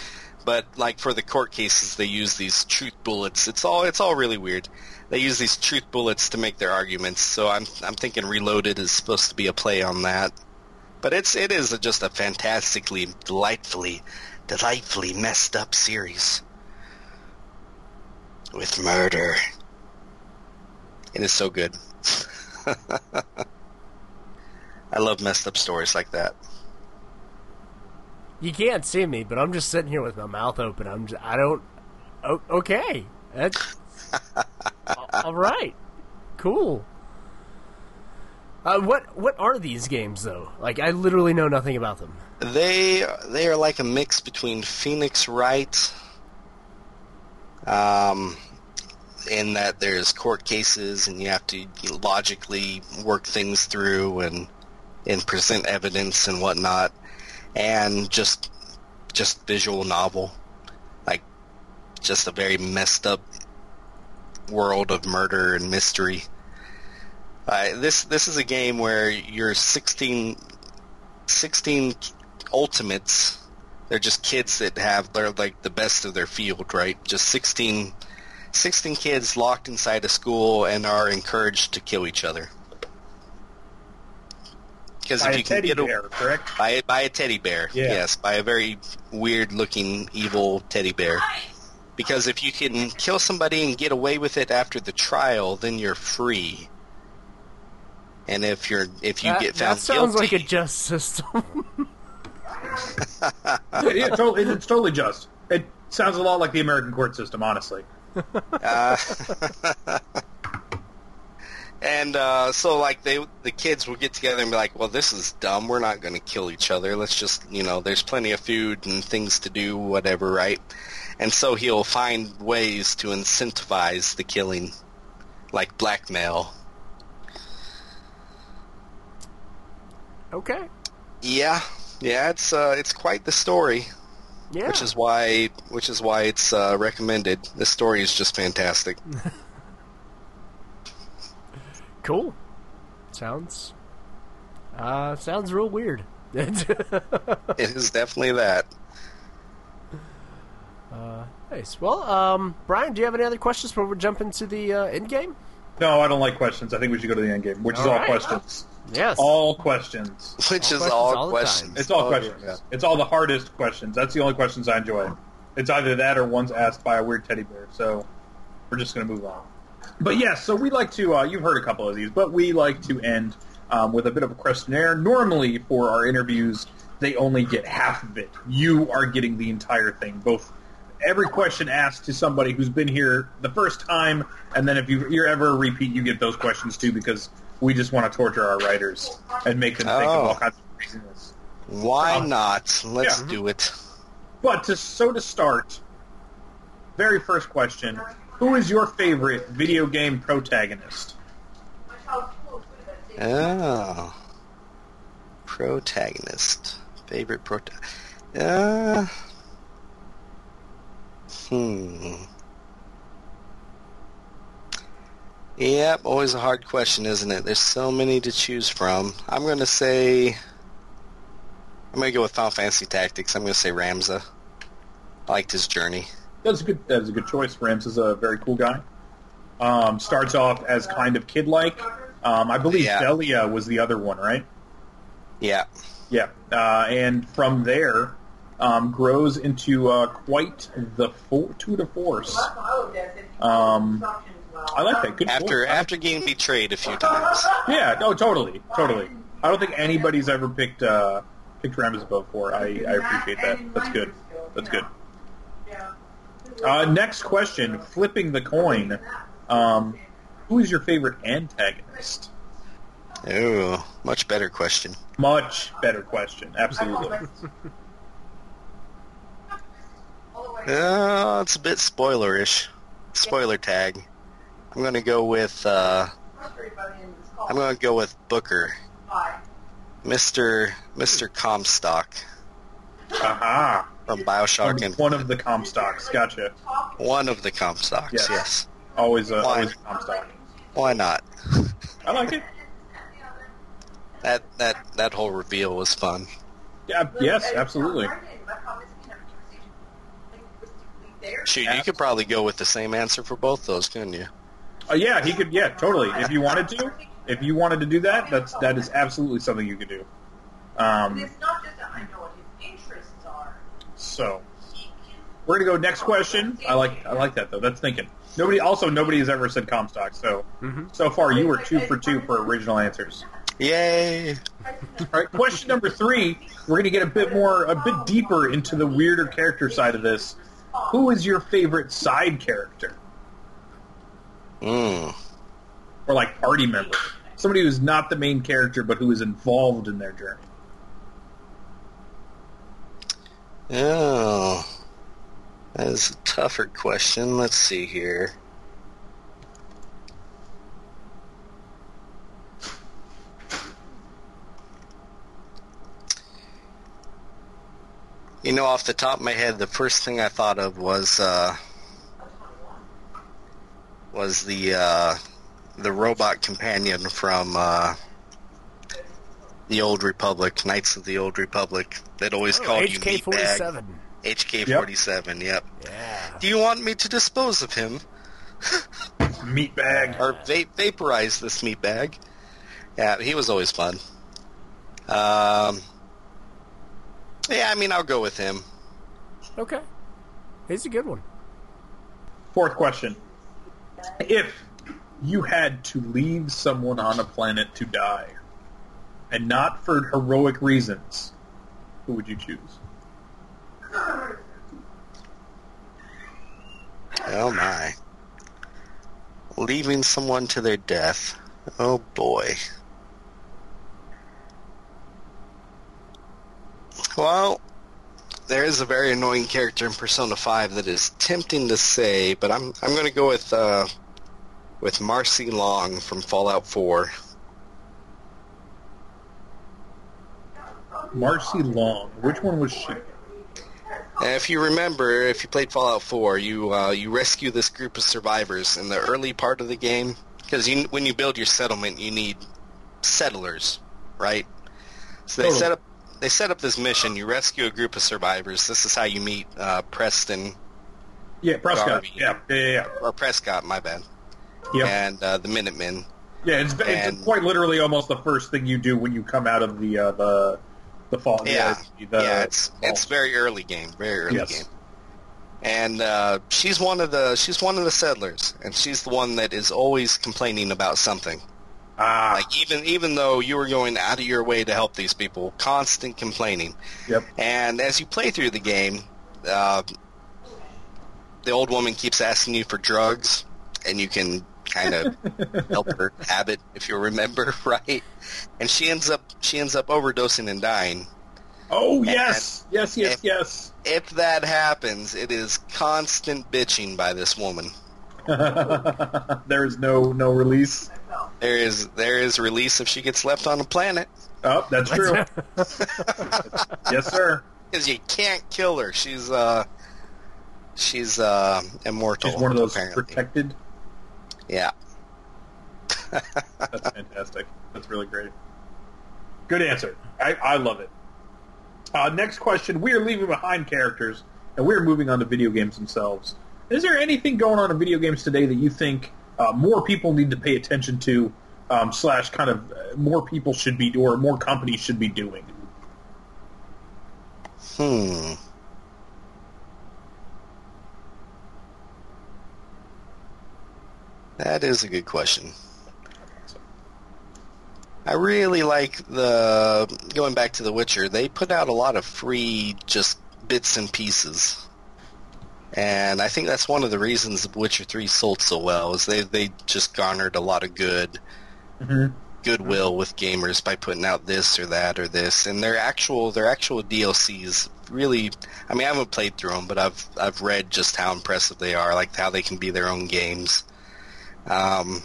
but like for the court cases, they use these truth bullets. It's all it's all really weird. They use these truth bullets to make their arguments. So I'm I'm thinking Reloaded is supposed to be a play on that. But it's it is a, just a fantastically delightfully delightfully messed up series with murder. It is so good. I love messed up stories like that. You can't see me, but I'm just sitting here with my mouth open. I'm just, I don't. Okay, that's all right. Cool. Uh, what what are these games though? Like I literally know nothing about them. They they are like a mix between Phoenix Wright, um, in that there's court cases and you have to logically work things through and and present evidence and whatnot, and just just visual novel, like just a very messed up world of murder and mystery. Uh, this this is a game where you're 16, 16 ultimates. They're just kids that have they're like the best of their field, right? Just 16, 16 kids locked inside a school and are encouraged to kill each other. Because By if a you can teddy get a, bear, correct? by by a teddy bear, Yeah. yes, by a very weird looking evil teddy bear. Because if you can kill somebody and get away with it after the trial, then you're free. And if you're if you that, get found guilty. that sounds guilty, like a just system. yeah, yeah, totally, it's totally just. It sounds a lot like the American court system, honestly. Uh, and uh, so, like, they the kids will get together and be like, "Well, this is dumb. We're not going to kill each other. Let's just, you know, there's plenty of food and things to do, whatever, right?" And so he'll find ways to incentivize the killing, like blackmail. okay. Yeah, yeah, it's uh, it's quite the story, Yeah. which is why which is why it's uh, recommended. This story is just fantastic. cool. Sounds. Uh, sounds real weird. it is definitely that. nice. Well, um, Brian, do you have any other questions before we jump into the uh, end game? No, I don't like questions. I think we should go to the end game, which is All all right. questions. Yes. All questions. Which All is questions all, all questions. It's all Oh, questions. yeah. It's all the hardest questions. That's the only questions I enjoy. It's either that or one's asked by a weird teddy bear. So we're just going to move on. But yes, so we like to. Uh, you've heard a couple of these, but we like to end um, with a bit of a questionnaire. Normally, for our interviews, they only get half of it. You are getting the entire thing, both. Every question asked to somebody who's been here the first time, and then if you, you're ever a repeat, you get those questions too because we just want to torture our writers and make them think of Oh. all kinds of craziness. Why Uh, not? Let's yeah. do it. But to so to start, very first question: Who is your favorite video game protagonist? Oh. Protagonist. Favorite prota... Uh... Hmm. Yep, always a hard question, isn't it? There's so many to choose from. I'm to say... I'm to go with Final Fantasy Tactics. I'm to say Ramza. I liked his journey. That's a good. That's a good choice. Rams is a very cool guy. Um, starts off as kind of kid-like. Um, I believe Yeah. Delita was the other one, right? Yeah. Yeah, uh, and from there um, grows into uh, quite the for- to force. Um, I like that. Good. After choice. after getting betrayed a few times. Yeah, no, totally, totally. I don't think anybody's ever picked uh, picked Ramza before. I, I appreciate that. That's good. That's good. Uh, next question: Flipping the coin. Um, who is your favorite antagonist? Ooh, much better question. Much better question. Absolutely. Uh, it's a bit spoilerish. Spoiler tag. I'm gonna go with uh, I'm gonna go with Booker, Mister Mister Comstock Aha. From Bioshock, and One of the Comstocks. Gotcha. one of the Comstocks. Yes. Yes. Always a, Why? always a Comstock. Why not? I like it. That that that whole reveal was fun. Yeah. Yes. Absolutely. Shoot, you could probably go with the same answer for both those, couldn't you? Uh, yeah, he could. Yeah, totally. If you wanted to, if you wanted to do that, that's that is absolutely something you could do. Um, so we're gonna go next question. I like I like that though. That's thinking. Nobody also nobody has ever said Comstock. So so far you were two for two for original answers. Yay! All right, question number three. We're going to get a bit more, a bit deeper into the weirder character side of this. Who is your favorite side character Mm. or like party member? Somebody who's not the main character but who is involved in their journey. Oh, that is a tougher question. Let's see here. You know, off the top of my head, the first thing I thought of was uh, was the uh, the robot companion from uh, the Old Republic, Knights of the Old Republic, that always Oh, called you HK forty meatbag. seven. HK47, yep. Yeah. Do you want me to dispose of him Meatbag. or va- vaporize this meat bag? Yeah, he was always fun. Um, yeah, I mean, I'll go with him. Okay. He's a good one. Fourth question. If you had to leave someone on a planet to die, and not for heroic reasons, who would you choose? Oh my. Leaving someone to their death. Oh boy. Well, there is a very annoying character in Persona 5 that is tempting to say, but I'm I'm going to go with uh with Marcy Long from Fallout 4. Marcy Long. Which one was she? If you remember, if you played Fallout 4, you uh, you rescue this group of survivors in the early part of the game because you, when you build your settlement, you need settlers, right? So they Totally. set up they set up this mission. You rescue a group of survivors. This is how you meet uh, Preston Yeah, Prescott. Yeah, yeah, yeah. or Prescott, my bad, Yeah, and uh, the Minutemen. yeah it's, it's and- quite literally almost the first thing you do when you come out of the uh, the the fall. Yeah, the, yeah, it's it's very early game, very early Yes. game. And uh, she's one of the she's one of the settlers, and she's the one that is always complaining about something. ah, Like even even though you were going out of your way to help these people, constant complaining. yep. And as you play through the game, uh, the old woman keeps asking you for drugs, and you can kind of help her have it if you remember right. And she ends up she ends up overdosing and dying. Oh yes, yes, yes, if- yes. If that happens, it is constant bitching by this woman. there is no no release. There is there is release if she gets left on a planet Oh, that's true. yes, sir. because you can't kill her. She's uh she's uh immortal. She's one of those apparently. protected. Yeah. That's fantastic. That's really great. Good answer. I, I love it. Uh, next question. We are leaving behind characters, and we are moving on to video games themselves. Is there anything going on in video games today that you think uh, more people need to pay attention to, um, slash kind of uh, more people should be, or more companies should be doing? Hmm. That is a good question. I really like the going back to The Witcher. They put out a lot of free just bits and pieces. And I think that's one of the reasons The Witcher 3 sold so well is they they just garnered a lot of good Mhm. goodwill with gamers by putting out this or that or this and their actual their actual DLCs really I mean I haven't played through them but I've I've read just how impressive they are like how they can be their own games um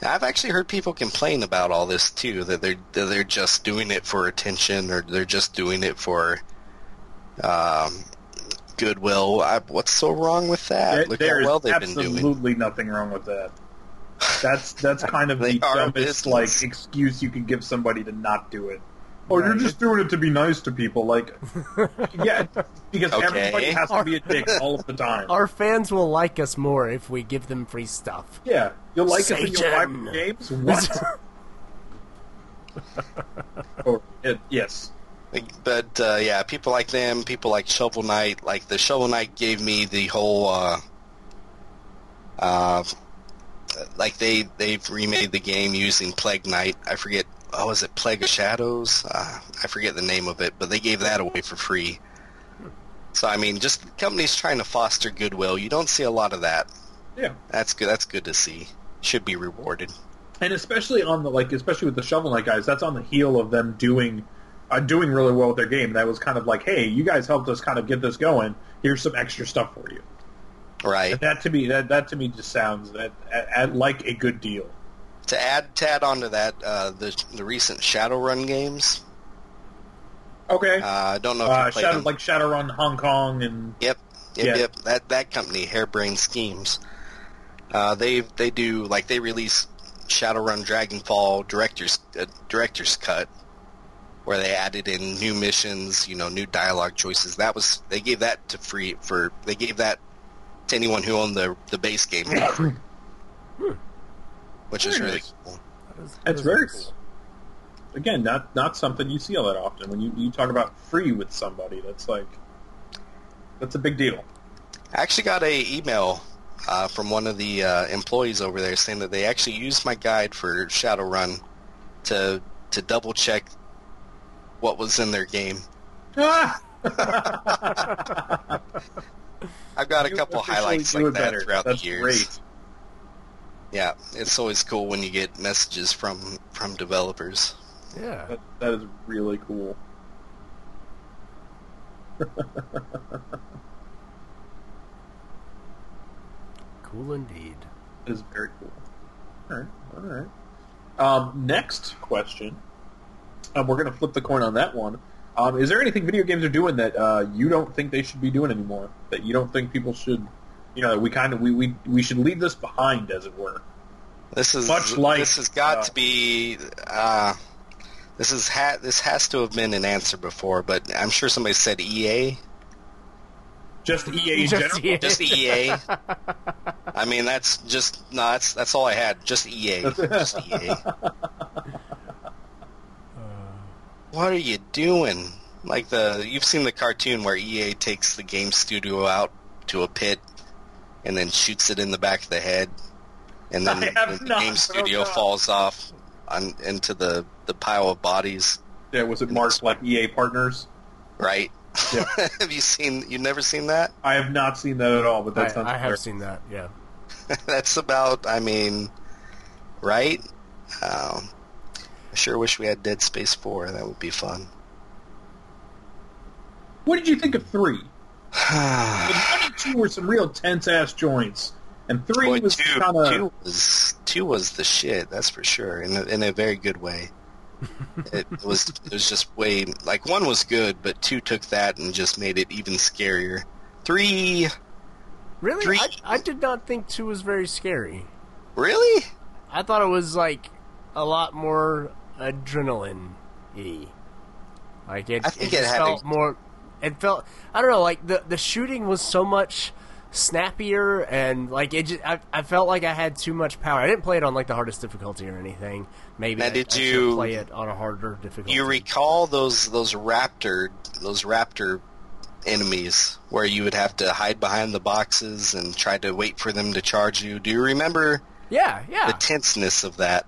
I've actually heard people complain about all this too that they're that they're just doing it for attention or they're just doing it for um goodwill I, what's so wrong with that There- look how well they've been doing absolutely nothing wrong with that. That's that's kind of the dumbest like excuse you can give somebody to not do it. Oh, you're just doing it to be nice to people. Like, yeah, because Okay. everybody has to be a dick all of the time. Our fans will like us more if we give them free stuff. Yeah, you'll like us and you'll buy games. What? oh, it, yes. But uh, yeah, people like them, people like Shovel Knight, like the Shovel Knight gave me the whole, uh, uh, like they they've remade the game using Plague Knight. I forget, oh, was it Plague of Shadows? Uh, I forget the name of it, but they gave that away for free. So I mean, just companies trying to foster goodwill. You don't see a lot of that. Yeah, That's good. That's good to see. Should be rewarded. and especially on the like, especially with the Shovel Knight guys, that's on the heel of them doing, uh, doing really well with their game. That was kind of like, hey, you guys helped us kind of get this going. Here's some extra stuff for you. Right. And that to me, that that to me just sounds that at, at like a good deal. To add tad add onto that, uh, the the recent Shadowrun games. Okay. Uh, I don't know if Uh, you played Shadow, them. like Shadowrun Hong Kong and Yep, yep, Yeah. yep. That that company, Harebrained Schemes, uh, they they do like they release Shadowrun Dragonfall director's uh, director's cut, where they added in new missions, you know, new dialogue choices. That was they gave that to free for they gave that to anyone who owned the the base game, for free. which is really nice. cool. It's very cool. Again, not not something you see all that often. When you, you talk about free with somebody, that's like that's a big deal. I actually got a email uh, from one of the uh, employees over there saying that they actually used my guide for Shadowrun to to double check what was in their game. Ah! I've got a couple highlights like that better. throughout That's the years. Great. Yeah, it's always cool when you get messages from from developers. Yeah. That, that is really cool. Cool indeed. That is very cool. All right, all right. Um, next question. Um, we're going to flip the coin on that one. Um, is there anything video games are doing that uh, you don't think they should be doing anymore? That you don't think people should, you know, we kind of we, we we should leave this behind, as it were. This is Much like, this has got uh, to be. Uh, this is ha- this has to have been an answer before, but I'm sure somebody said EA. Just EA in Just general. EA. Just EA. I mean, that's just no. That's that's all I had. Just EA. Just EA. What are you doing? Like the you've seen the cartoon where EA takes the game studio out to a pit and then shoots it in the back of the head, and then the not, game oh studio God. falls off on into the the pile of bodies. Yeah, was it marked like EA partners? Right? Yeah. have you seen? You've never seen that? I have not seen that at all, but that's I, I have fair. seen that. Yeah. That's about. I mean, right? Um, I sure wish we had Dead Space Four. That would be fun. What did you think of three? One and two were some real tense ass joints, and three Boy, was two, kind of two was two was the shit. That's for sure, in a, in a very good way. it was it was just way like one was good, but two took that and just made it even scarier. Three, Really? Three- I, I did not think two was very scary. really? I thought it was like a lot more adrenaline y. Like it, I think it it just had felt a- more. It felt I don't know. Like the the shooting was so much snappier and like it. Just, I I felt like I had too much power. I didn't play it on like the hardest difficulty or anything. Maybe Now, I, did I should you- play it on a harder difficulty? You recall those those raptor those raptor enemies where you would have to hide behind the boxes and try to wait for them to charge you. Do you remember yeah, yeah. the tenseness of that?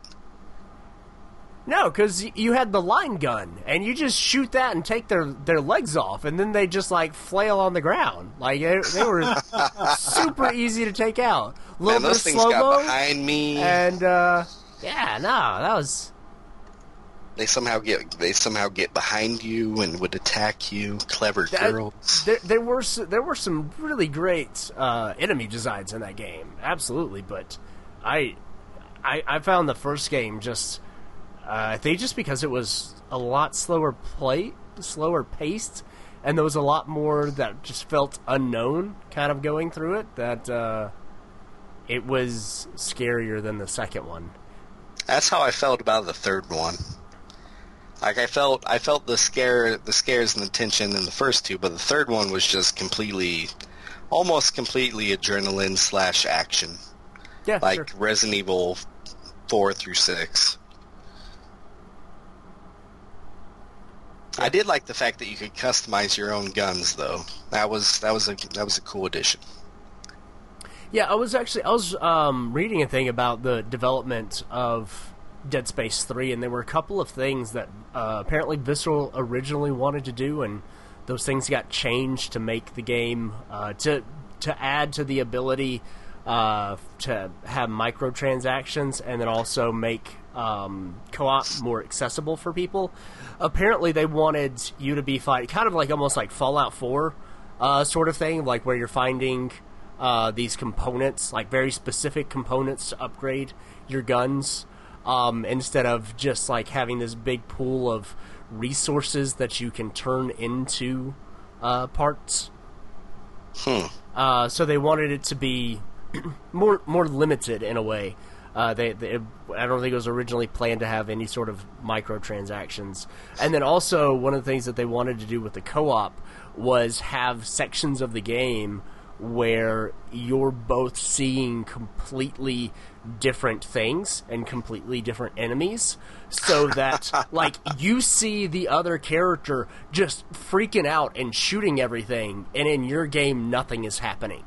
No, because you had the line gun, and you just shoot that and take their, their legs off, and then they just like flail on the ground. Like they, they were super easy to take out. A little Man, those things slow got behind me. and uh, yeah, no, that was they somehow get they somehow get behind you and would attack you. Clever that- girls. There, there were there were some really great uh, enemy designs in that game, absolutely. But I, I, I found the first game just I think just because it was a lot slower play, slower paced, and there was a lot more that just felt unknown, kind of going through it. That uh, it was scarier than the second one. That's how I felt about the third one. Like I felt, I felt the scare, the scares and the tension in the first two, but the third one was just completely, almost completely adrenaline slash action, Yeah, like sure. Resident Evil four through six. I did like the fact that you could customize your own guns, though. That was that was a that was a cool addition. Yeah, I was actually I was um, reading a thing about the development of Dead Space Three, and there were a couple of things that uh, apparently Visceral originally wanted to do, and those things got changed to make the game uh, to to add to the ability uh, to have microtransactions, and then also make um, co-op more accessible for people. Apparently, they wanted you to be fight kind of like almost like Fallout Four uh, sort of thing, like where you're finding uh, these components, like very specific components to upgrade your guns, um, instead of just like having this big pool of resources that you can turn into uh, parts. Hmm. Uh, so they wanted it to be more more limited in a way. Uh, they, they, I don't think it was originally planned to have any sort of microtransactions. And then also one of the things that they wanted to do with the co-op was have sections of the game where you're both seeing completely different things and completely different enemies so that like you see the other character just freaking out and shooting everything and in your game nothing is happening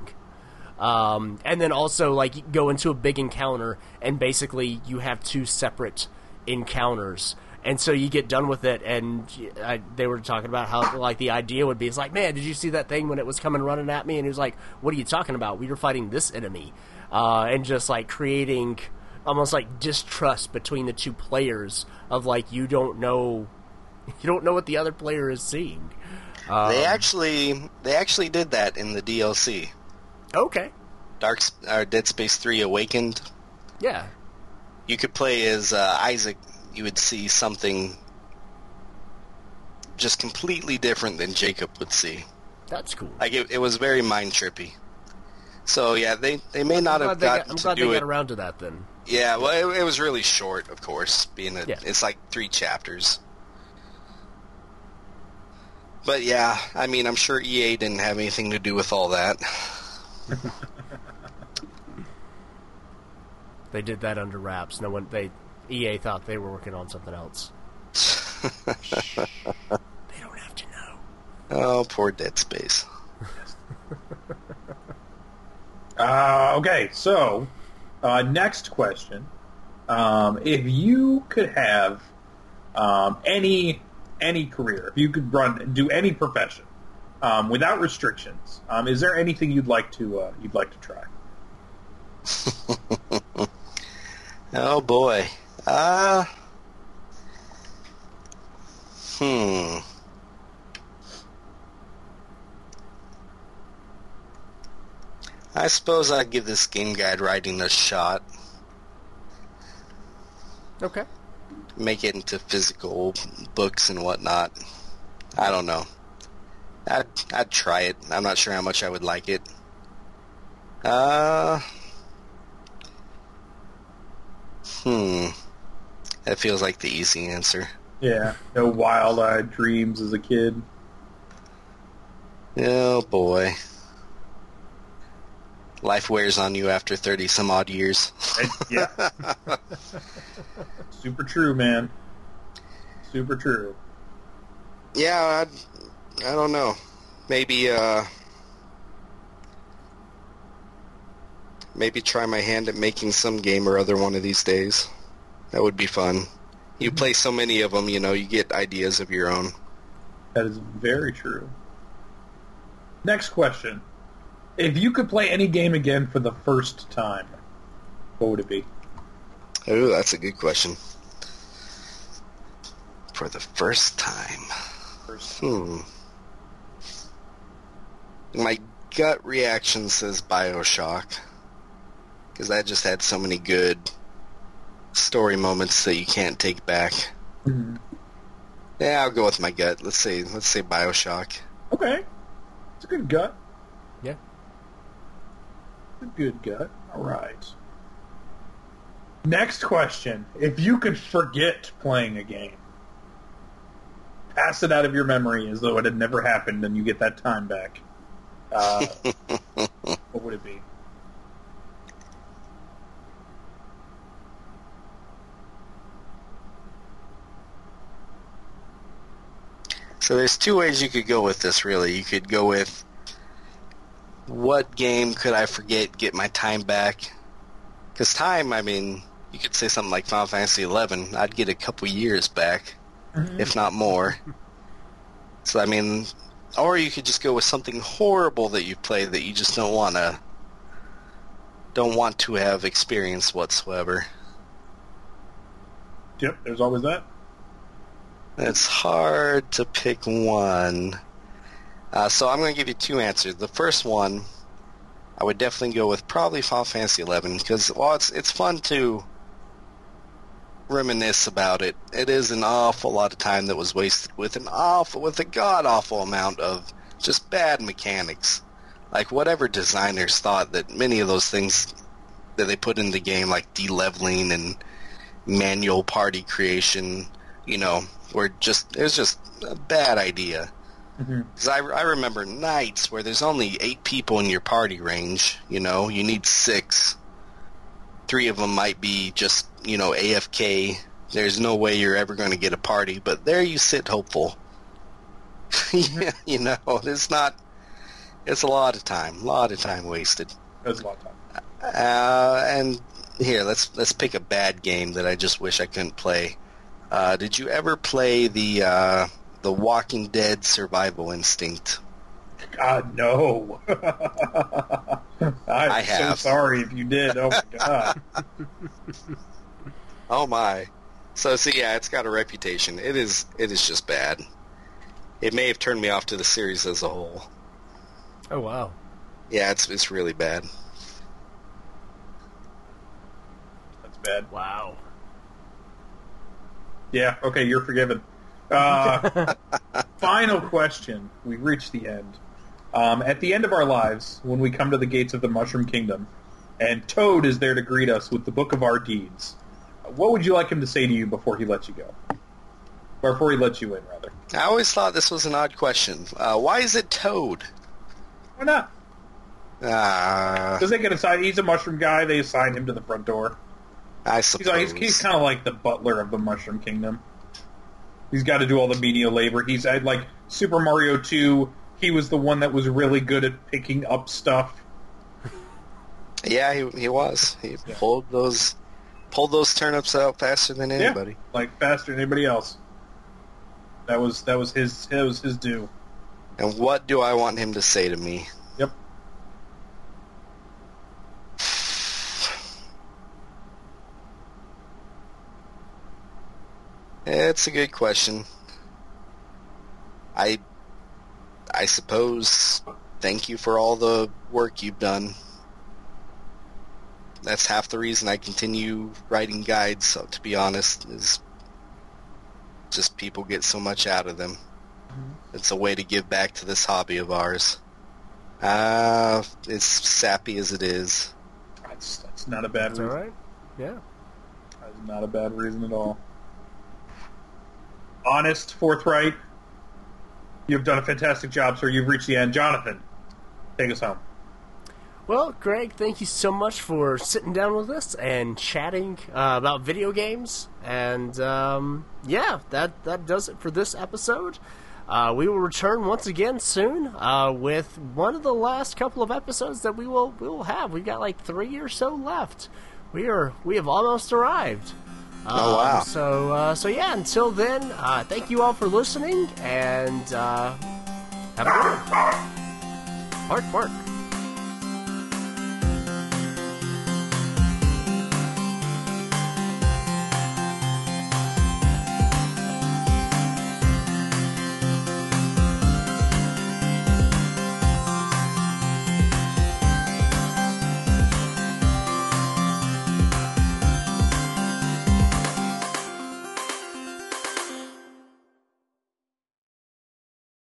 um, and then also like go into a big encounter and basically you have two separate encounters. And so you get done with it and I, they were talking about how like the idea would be it's like man did you see that thing when it was coming running at me? And he was like what are you talking about? We were fighting this enemy. Uh, and just like creating almost like distrust between the two players of like you don't know you don't know what the other player is seeing. They actually they actually did that in the DLC. Okay Dark or Dead Space Three Awakened. yeah You could play as uh, Isaac. You would see something just completely different than Jacob would see. that's cool Like it, it was very mind trippy. So yeah, they they may not I'm have they got, gotten I'm to glad do they it. got around to that then Yeah, well, it, it was really short, of course, being a, Yeah. it's like three chapters. But yeah, I mean, I'm sure EA didn't have anything to do with all that. They did that under wraps. No one they EA thought they were working on something else. Shh. They don't have to know. Oh, poor Dead Space. Uh, okay, so uh, next question: um, If you could have um, any any career, if you could run do any profession um, without restrictions, um, is there anything you'd like to uh, you'd like to try? Oh boy. Uh Hmm. I suppose I'd give this game guide writing a shot. Okay. Make it into physical books and whatnot. I don't know. I'd I'd try it. I'm not sure how much I would like it. Uh Hmm. That feels like the easy answer. Yeah, no wild-eyed dreams as a kid. Oh boy. Life wears on you after 30 some odd years. Yeah, super true, man. Super true. Yeah, I, I don't know. Maybe, uh, maybe try my hand at making some game or other one of these days. That would be fun. You play so many of them, you know, you get ideas of your own. That is very true. Next question. If you could play any game again for the first time, what would it be? Oh, that's a good question. For the first time. First. Hmm. My gut reaction says Bioshock. Because that just had so many good story moments that you can't take back. Mhm. Yeah, I'll go with my gut. Let's say let's say Bioshock. Okay. It's a good gut. Yeah. It's a good gut. All right. Next question. If you could forget playing a game, pass it out of your memory as though it had never happened, and you get that time back. Uh, what would it be? So there's two ways you could go with this. Really, you could go with what game could I forget, get my time back? Because time, I mean, you could say something like Final Fantasy XI. I'd get a couple years back, if not more. So I mean, or you could just go with something horrible that you played that you just don't want to, don't want to have experience whatsoever. Yep, there's always that. It's hard to pick one. Uh, so I'm going to give you two answers. The first one, I would definitely go with probably Final Fantasy XI because while it's it's fun to reminisce about it, it is an awful lot of time that was wasted with an awful with a god awful amount of just bad mechanics. Like whatever designers thought that many of those things that they put in the game, like de-leveling and manual party creation, you know, were just it was just a bad idea. Mm-hmm. Because I, I remember nights where there's only eight people in your party range. You know, you need six. Three of them might be just you know AFK. There's no way you're ever going to get a party, but there you sit hopeful. yeah, you know, it's not. It's a lot of time, a lot of time wasted. That's a lot of time. Uh, and here, let's let's pick a bad game that I just wish I couldn't play. Uh, did you ever play the uh, the Walking Dead Survival Instinct? God, no. I'm I so sorry if you did. Oh, my God. Oh my! So see, yeah, it's got a reputation. It is it is just bad. It may have turned me off to the series as a whole. Oh wow. Yeah, it's it's really bad. That's bad. Wow. Yeah, okay, you're forgiven. Uh, final question. We've reached the end. Um, at the end of our lives, when we come to the gates of the Mushroom Kingdom, and Toad is there to greet us with the book of our deeds, what would you like him to say to you before he lets you go? Or before he lets you in, rather. I always thought this was an odd question. Uh, why is it Toad? Why not? Ah, Because they get assigned, he's a mushroom guy, they assign him to the front door. I He's, suppose. he's, he's kind of like the butler of the Mushroom Kingdom. He's got to do all the menial labor. He's I- like Super Mario 2. He was the one that was really good at picking up stuff. Yeah, he he was. He Yeah. pulled those pulled those turnips out faster than anybody. Yeah, like faster than anybody else. That was that was his that was his due. And what do I want him to say to me? Yep. It's a good question. I I suppose thank you for all the work you've done. That's half the reason I continue writing guides, so to be honest, is just people get so much out of them. It's a way to give back to this hobby of ours. Uh, as sappy as it is. That's that's not a bad That's reason. right. Yeah. That's not a bad reason at all. Honest, forthright. You've done a fantastic job, sir. You've reached the end. Jonathan, take us home. Well, Greg, thank you so much for sitting down with us and chatting uh, about video games. And um, yeah, that that does it for this episode. Uh, we will return once again soon uh, with one of the last couple of episodes that we will we will have. We've got like three or so left. We are we have almost arrived. Oh, wow. Um, So uh, so yeah. Until then, uh, thank you all for listening and uh, have a good one. Bark, bark.